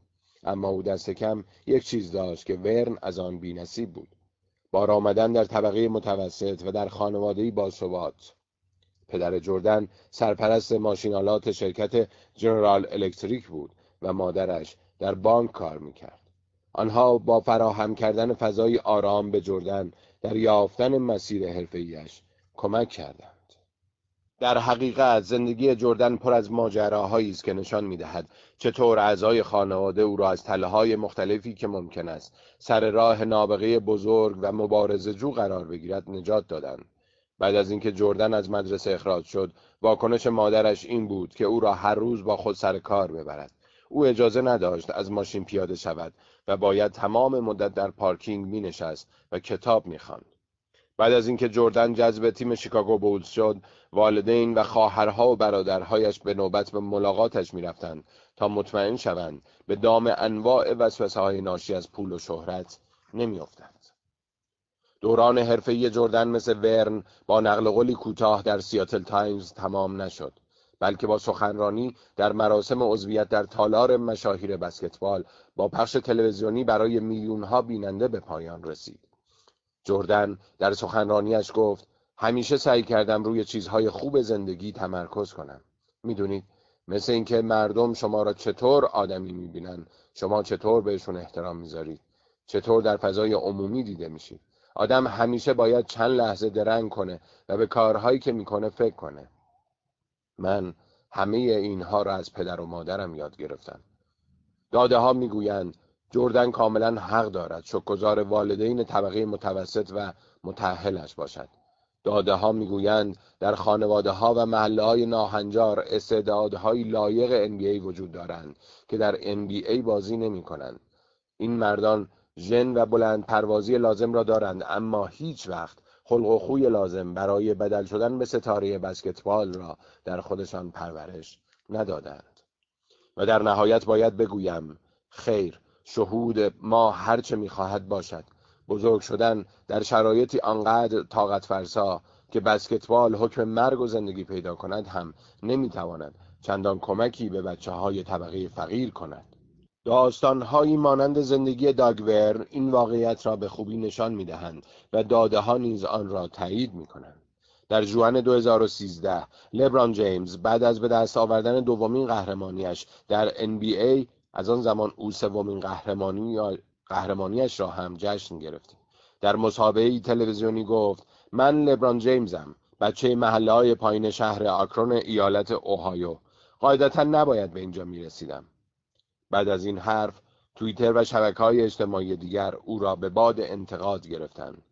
اما او دست کم یک چیز داشت که ورن از آن بینصیب بود. بار آمدن در طبقه متوسط و در خانوادهی با ثبات پدر جردن سرپرست ماشینالات شرکت جنرال الکتریک بود و مادرش در بانک کار می‌کرد. آنها با فراهم کردن فضای آرام به جردن در یافتن مسیر حرفه‌ایش کمک کردند. در حقیقت زندگی جردن پر از ماجراهایی است که نشان می‌دهد چطور اعضای خانواده او را از تله های مختلفی که ممکن است سر راه نابغه بزرگ و مبارزه جو قرار بگیرد نجات دادند. بعد از اینکه جردن از مدرسه اخراج شد واکنش مادرش این بود که او را هر روز با خود سر کار ببرد او اجازه نداشت از ماشین پیاده شود و باید تمام مدت در پارکینگ می نشست و کتاب می. بعد از اینکه جردن جذب تیم شیکاگو بولز شد والدین و خواهرها و برادرهایش به نوبت به ملاقاتش می‌رفتند تا مطمئن شوند به دام انواع وسوسه های ناشی از پول و شهرت نمیافتند دوران حرفه‌ای جردن مثل ورن با نقل قولی کوتاه در سیاتل تایمز تمام نشد بلکه با سخنرانی در مراسم عضویت در تالار مشاهیر بسکتبال با پخش تلویزیونی برای میلیونها بیننده به پایان رسید. جردن در سخنرانیش گفت همیشه سعی کردم روی چیزهای خوب زندگی تمرکز کنم. می‌دونید مثل اینکه مردم شما را چطور آدمی می‌بینن شما چطور بهشون احترام می‌ذارید چطور در فضای عمومی دیده میشید. آدم همیشه باید چند لحظه درنگ کنه و به کارهایی که می‌کنه فکر کنه. من همه اینها را از پدر و مادرم یاد گرفتم. داده ها می‌گویند جردن کاملا حق دارد. شکرگزار والدین طبقه متوسط و متحلش باشد. داده ها می‌گویند در خانواده ها و محله های ناهنجار استعدادهای لایق NBA وجود دارند که در NBA بازی نمی کنند. این مردان ژن و بلند پروازی لازم را دارند اما هیچ وقت خلق و خوی لازم برای بدل شدن به ستاره بسکتبال را در خودشان پرورش ندادند. و در نهایت باید بگویم خیر شهود ما هرچه می‌خواهد باشد بزرگ شدن در شرایطی آنقدر طاقت فرسا که بسکتبال حکم مرگ و زندگی پیدا کند هم نمی‌تواند چندان کمکی به بچه های طبقه فقیر کند داستانهایی مانند زندگی داگور این واقعیت را به خوبی نشان می‌دهند و داده ها نیز آن را تایید می کنند. در جوان 2013 لبران جیمز بعد از به دست آوردن دومین قهرمانیش در NBA از آن زمان او سومین قهرمانی قهرمانیش را هم جشن گرفت. در مسابقه تلویزیونی گفت من لبران جیمزم بچه محله های پایین شهر آکرون ایالت اوهایو قاعدتا نباید به اینجا می رسیدم. بعد از این حرف توییتر و شبکه های اجتماعی دیگر او را به باد انتقاد گرفتند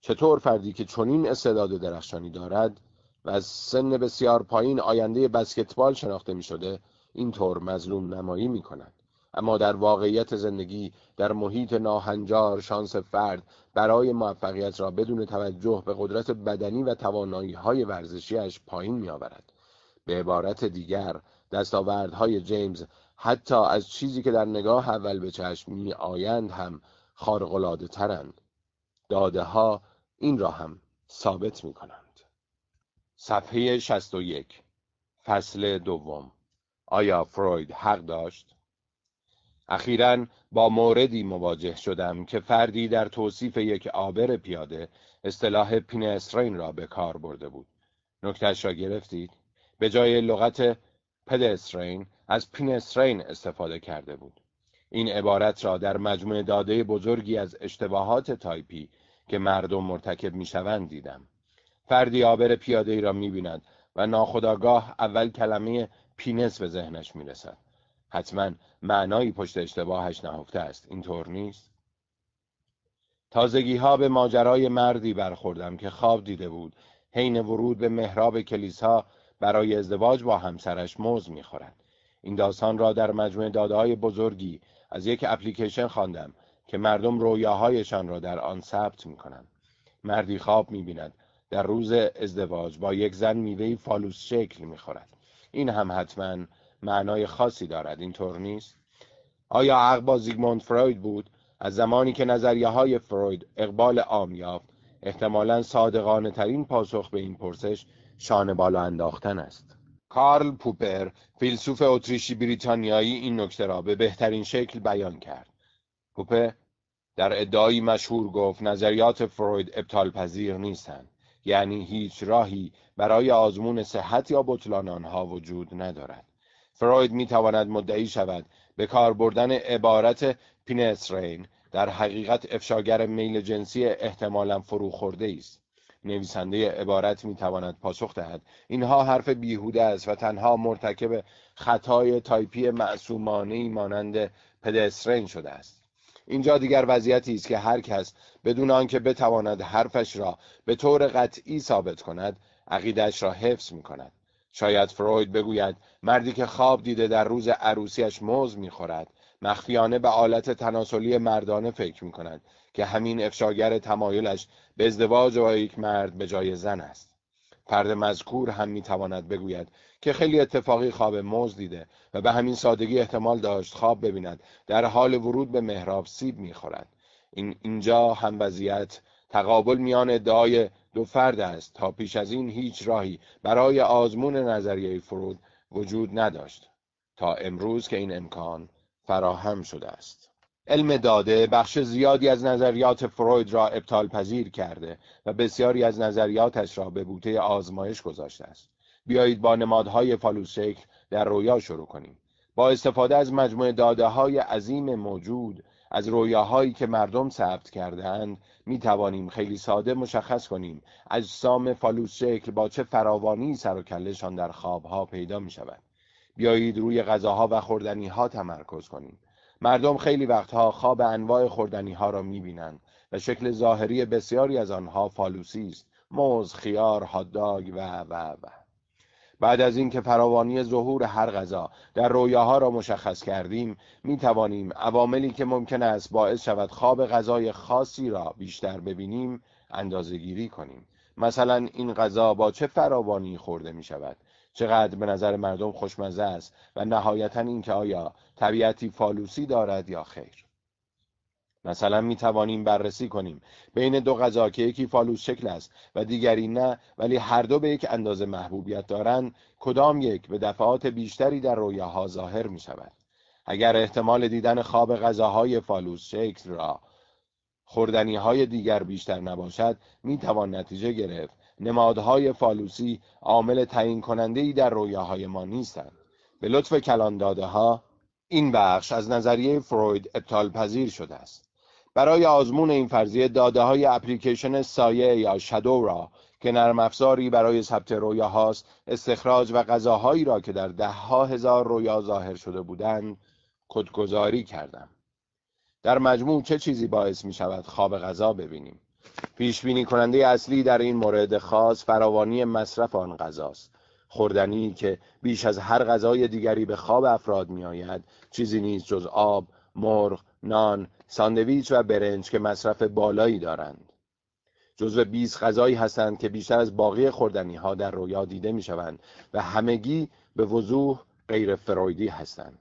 چطور فردی که چنین استعداد درخشانی دارد و از سن بسیار پایین آینده بسکتبال شناخته می شده اینطور مظلوم نمایی می کند اما در واقعیت زندگی در محیط ناهنجار شانس فرد برای موفقیت را بدون توجه به قدرت بدنی و توانایی های ورزشیش پایین می آورد. به عبارت دیگر دستاوردهای جیمز حتی از چیزی که در نگاه اول به چشم می آیند هم خارقلاده ترند. داده ها این را هم ثابت می کنند صفحه 61 فصل دوم. آیا فروید حق داشت؟ اخیرا با موردی مواجه شدم که فردی در توصیف یک عابر پیاده اصطلاح penistrian را به کار برده بود. نکته‌ش را گرفتید؟ به جای لغت pedestrian از penistrian استفاده کرده بود. این عبارت را در مجموع داده بزرگی از اشتباهات تایپی که مردم مرتکب می‌شوند دیدم. فردی عابر پیاده ای را می‌بیند و ناخودآگاه اول کلمه پینس به ذهنش می‌رسد. حتما معنایی پشت اشتباهش نهفته است. اینطور نیست؟ تازگی ها به ماجرای مردی برخوردم که خواب دیده بود حین ورود به محراب کلیسا
برای ازدواج با همسرش موز می‌خورد این داستان را در مجموعه داده های بزرگی از یک اپلیکیشن خواندم که مردم رویاهایشان را در آن ثبت می کنند. مردی خواب می بیند در روز ازدواج با یک زن میوه فالوس شکل می خورد. این هم حتما معنای خاصی دارد. اینطور نیست؟ آیا عقل با زیگموند فروید بود؟ از زمانی که نظریه های فروید اقبال عام یافت احتمالا صادقانه ترین پاسخ به این پرسش شانه بالا انداختن است. کارل پوپر فیلسوف اتریشی بریتانیایی این نکته را به بهترین شکل بیان کرد. پوپر در ادعایی مشهور گفت نظریات فروید ابطال پذیر نیستند. یعنی هیچ راهی برای آزمون صحت یا بطلان آنها وجود ندارد. فروید می تواند مدعی شود به کار بردن عبارت penistrian در حقیقت افشاگر میل جنسی احتمالا فرو خورده است. نویسنده عبارت می تواند پاسخ دهد. اینها حرف بیهوده است و تنها مرتکب خطای تایپی معصومانه مانند پدسترین شده است. اینجا دیگر وضعیتی است که هر کس بدون آنکه بتواند حرفش را به طور قطعی ثابت کند عقیدش را حفظ می کند شاید فروید بگوید مردی که خواب دیده در روز عروسیش موز می‌خورد مخفیانه به آلت تناسلی مردانه فکر می کند که همین افشاگر تمایلش به ازدواج با یک مرد به جای زن است. فرد مذکور هم می‌تواند بگوید که خیلی اتفاقی خواب موز دیده و به همین سادگی احتمال داشت خواب ببیند. در حال ورود به محراب سیب می‌خورد. این اینجا هم وضعیت تقابل میان ادعای دو فرد است. تا پیش از این هیچ راهی برای آزمون نظریه فرود وجود نداشت. تا امروز که این امکان فراهم شده است. علم داده بخش زیادی از نظریات فروید را ابطال پذیر کرده و بسیاری از نظریاتش را به بوته آزمایش گذاشته است. بیایید با نمادهای فالوس شکل در رویا شروع کنیم. با استفاده از مجموعه داده های عظیم موجود از رویاهایی که مردم ثبت کردهاند می توانیم خیلی ساده مشخص کنیم اجسام فالوس شکل با چه فراوانی سر و کله‌شان در خوابها پیدا می شود بیایید روی غذاها و خوردنی ها تمرکز کنیم. مردم خیلی وقتها خواب انواع خوردنی ها را می بینند و شکل ظاهری بسیاری از آنها فالوسی است. موز، خیار، هات‌داگ و و و. بعد از اینکه فراوانی ظهور هر غذا در رویاها را مشخص کردیم می توانیم عواملی که ممکن است باعث شود خواب غذای خاصی را بیشتر ببینیم اندازه گیری کنیم. مثلا این غذا با چه فراوانی خورده می شود چقدر به نظر مردم خوشمزه است و نهایتا اینکه آیا طبیعتی فالوسی دارد یا خیر؟ مثلا می توانیم بررسی کنیم. بین دو غذا که یکی فالوس شکل است و دیگری نه ولی هر دو به یک اندازه محبوبیت دارند کدام یک به دفعات بیشتری در رویاها ظاهر می شود اگر احتمال دیدن خواب غذاهای فالوس شکل را خوردنی های دیگر بیشتر نباشد می توان نتیجه گرفت. نمادهای فالوسی عامل تعیین کننده ای در رویاهای ما نیستند. به لطف کلان داده ها این بخش از نظریه فروید ابطال پذیر شده است. برای آزمون این فرضیه داده های اپلیکیشن سایه یا شادو را که نرم افزاری برای ثبت هاست استخراج و غذاهایی را که در ده ها هزار رویا ظاهر شده بودند کدگذاری کردم. در مجموع چه چیزی باعث می شود خواب غذا ببینیم؟ پیش بینی کننده اصلی در این مورد خاص فراوانی مصرف آن غذاست. خوردنی که بیش از هر غذای دیگری به خواب افراد می آید چیزی نیست جز آب، مرغ، نان، ساندویچ و برنج که مصرف بالایی دارند. جزو 20 غذایی هستند که بیشتر از باقی خوردنی ها در رویا دیده می شوند و همگی به وضوح غیر فرویدی هستند.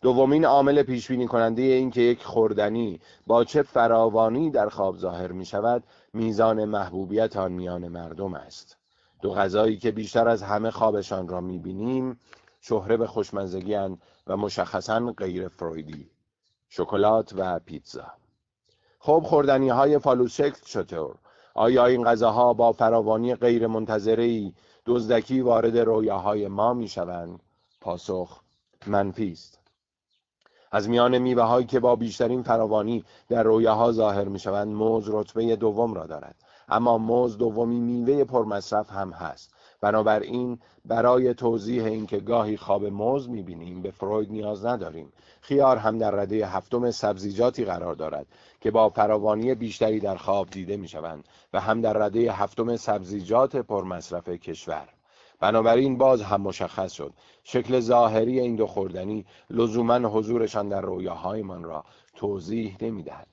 دومین عامل پیش بینی کننده این که یک خوردنی با چه فراوانی در خواب ظاهر می شود میزان محبوبیت آن میان مردم است. دو غذایی که بیشتر از همه خوابشان را می بینیم شهره به خوشمزگی و مشخصا غیر فرویدی شکلات و پیتزا خب خوردنی های فالوس شکل چطور؟ آیا این غذاها با فراوانی غیر منتظری دزدکی وارد رویاهای ما می شوند؟ پاسخ منفی است. از میان میوه هایی که با بیشترین فراوانی در رویاها ظاهر می شوند موز رتبه دوم را دارد اما موز دومی میوه پرمصرف هم هست بنابراین برای توضیح اینکه گاهی خواب موز می‌بینیم به فروید نیاز نداریم. خیار هم در رده هفتم سبزیجاتی قرار دارد که با فراوانی بیشتری در خواب دیده می‌شوند و هم در رده هفتم سبزیجات پرمصرف کشور. بنابراین باز هم مشخص شد شکل ظاهری این دو خوردنی لزوما حضورشان در رویاهایمان را توضیح نمی‌دهد.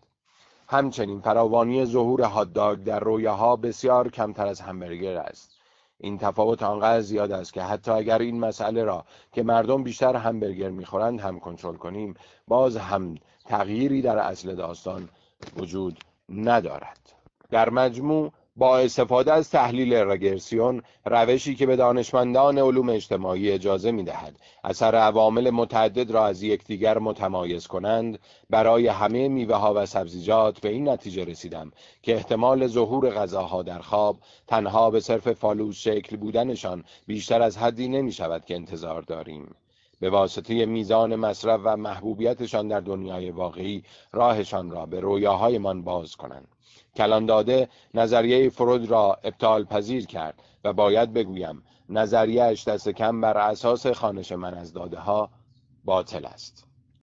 همچنین فراوانی ظهور هاتداگ در رویاها بسیار کمتر از همبرگر است. این تفاوت آنقدر زیاد است که حتی اگر این مسئله را که مردم بیشتر همبرگر می‌خورند هم کنترل کنیم باز هم تغییری در اصل داستان وجود ندارد. در مجموع با استفاده از تحلیل رگرسیون روشی که به دانشمندان علوم اجتماعی اجازه می دهد اثر عوامل متعدد را از یکدیگر متمایز کنند. برای همه میوه ها و سبزیجات به این نتیجه رسیدم که احتمال ظهور غذاها در خواب تنها به صرف فالوز شکل بودنشان بیشتر از حدی نمی شود که انتظار داریم. به واسطه میزان مصرف و محبوبیتشان در دنیای واقعی راهشان را به رویاهایمان باز کنند. کلان داده نظریه فرود را ابطال پذیر کرد و باید بگویم نظریهش دست کم بر اساس خانش من از داده ها باطل است.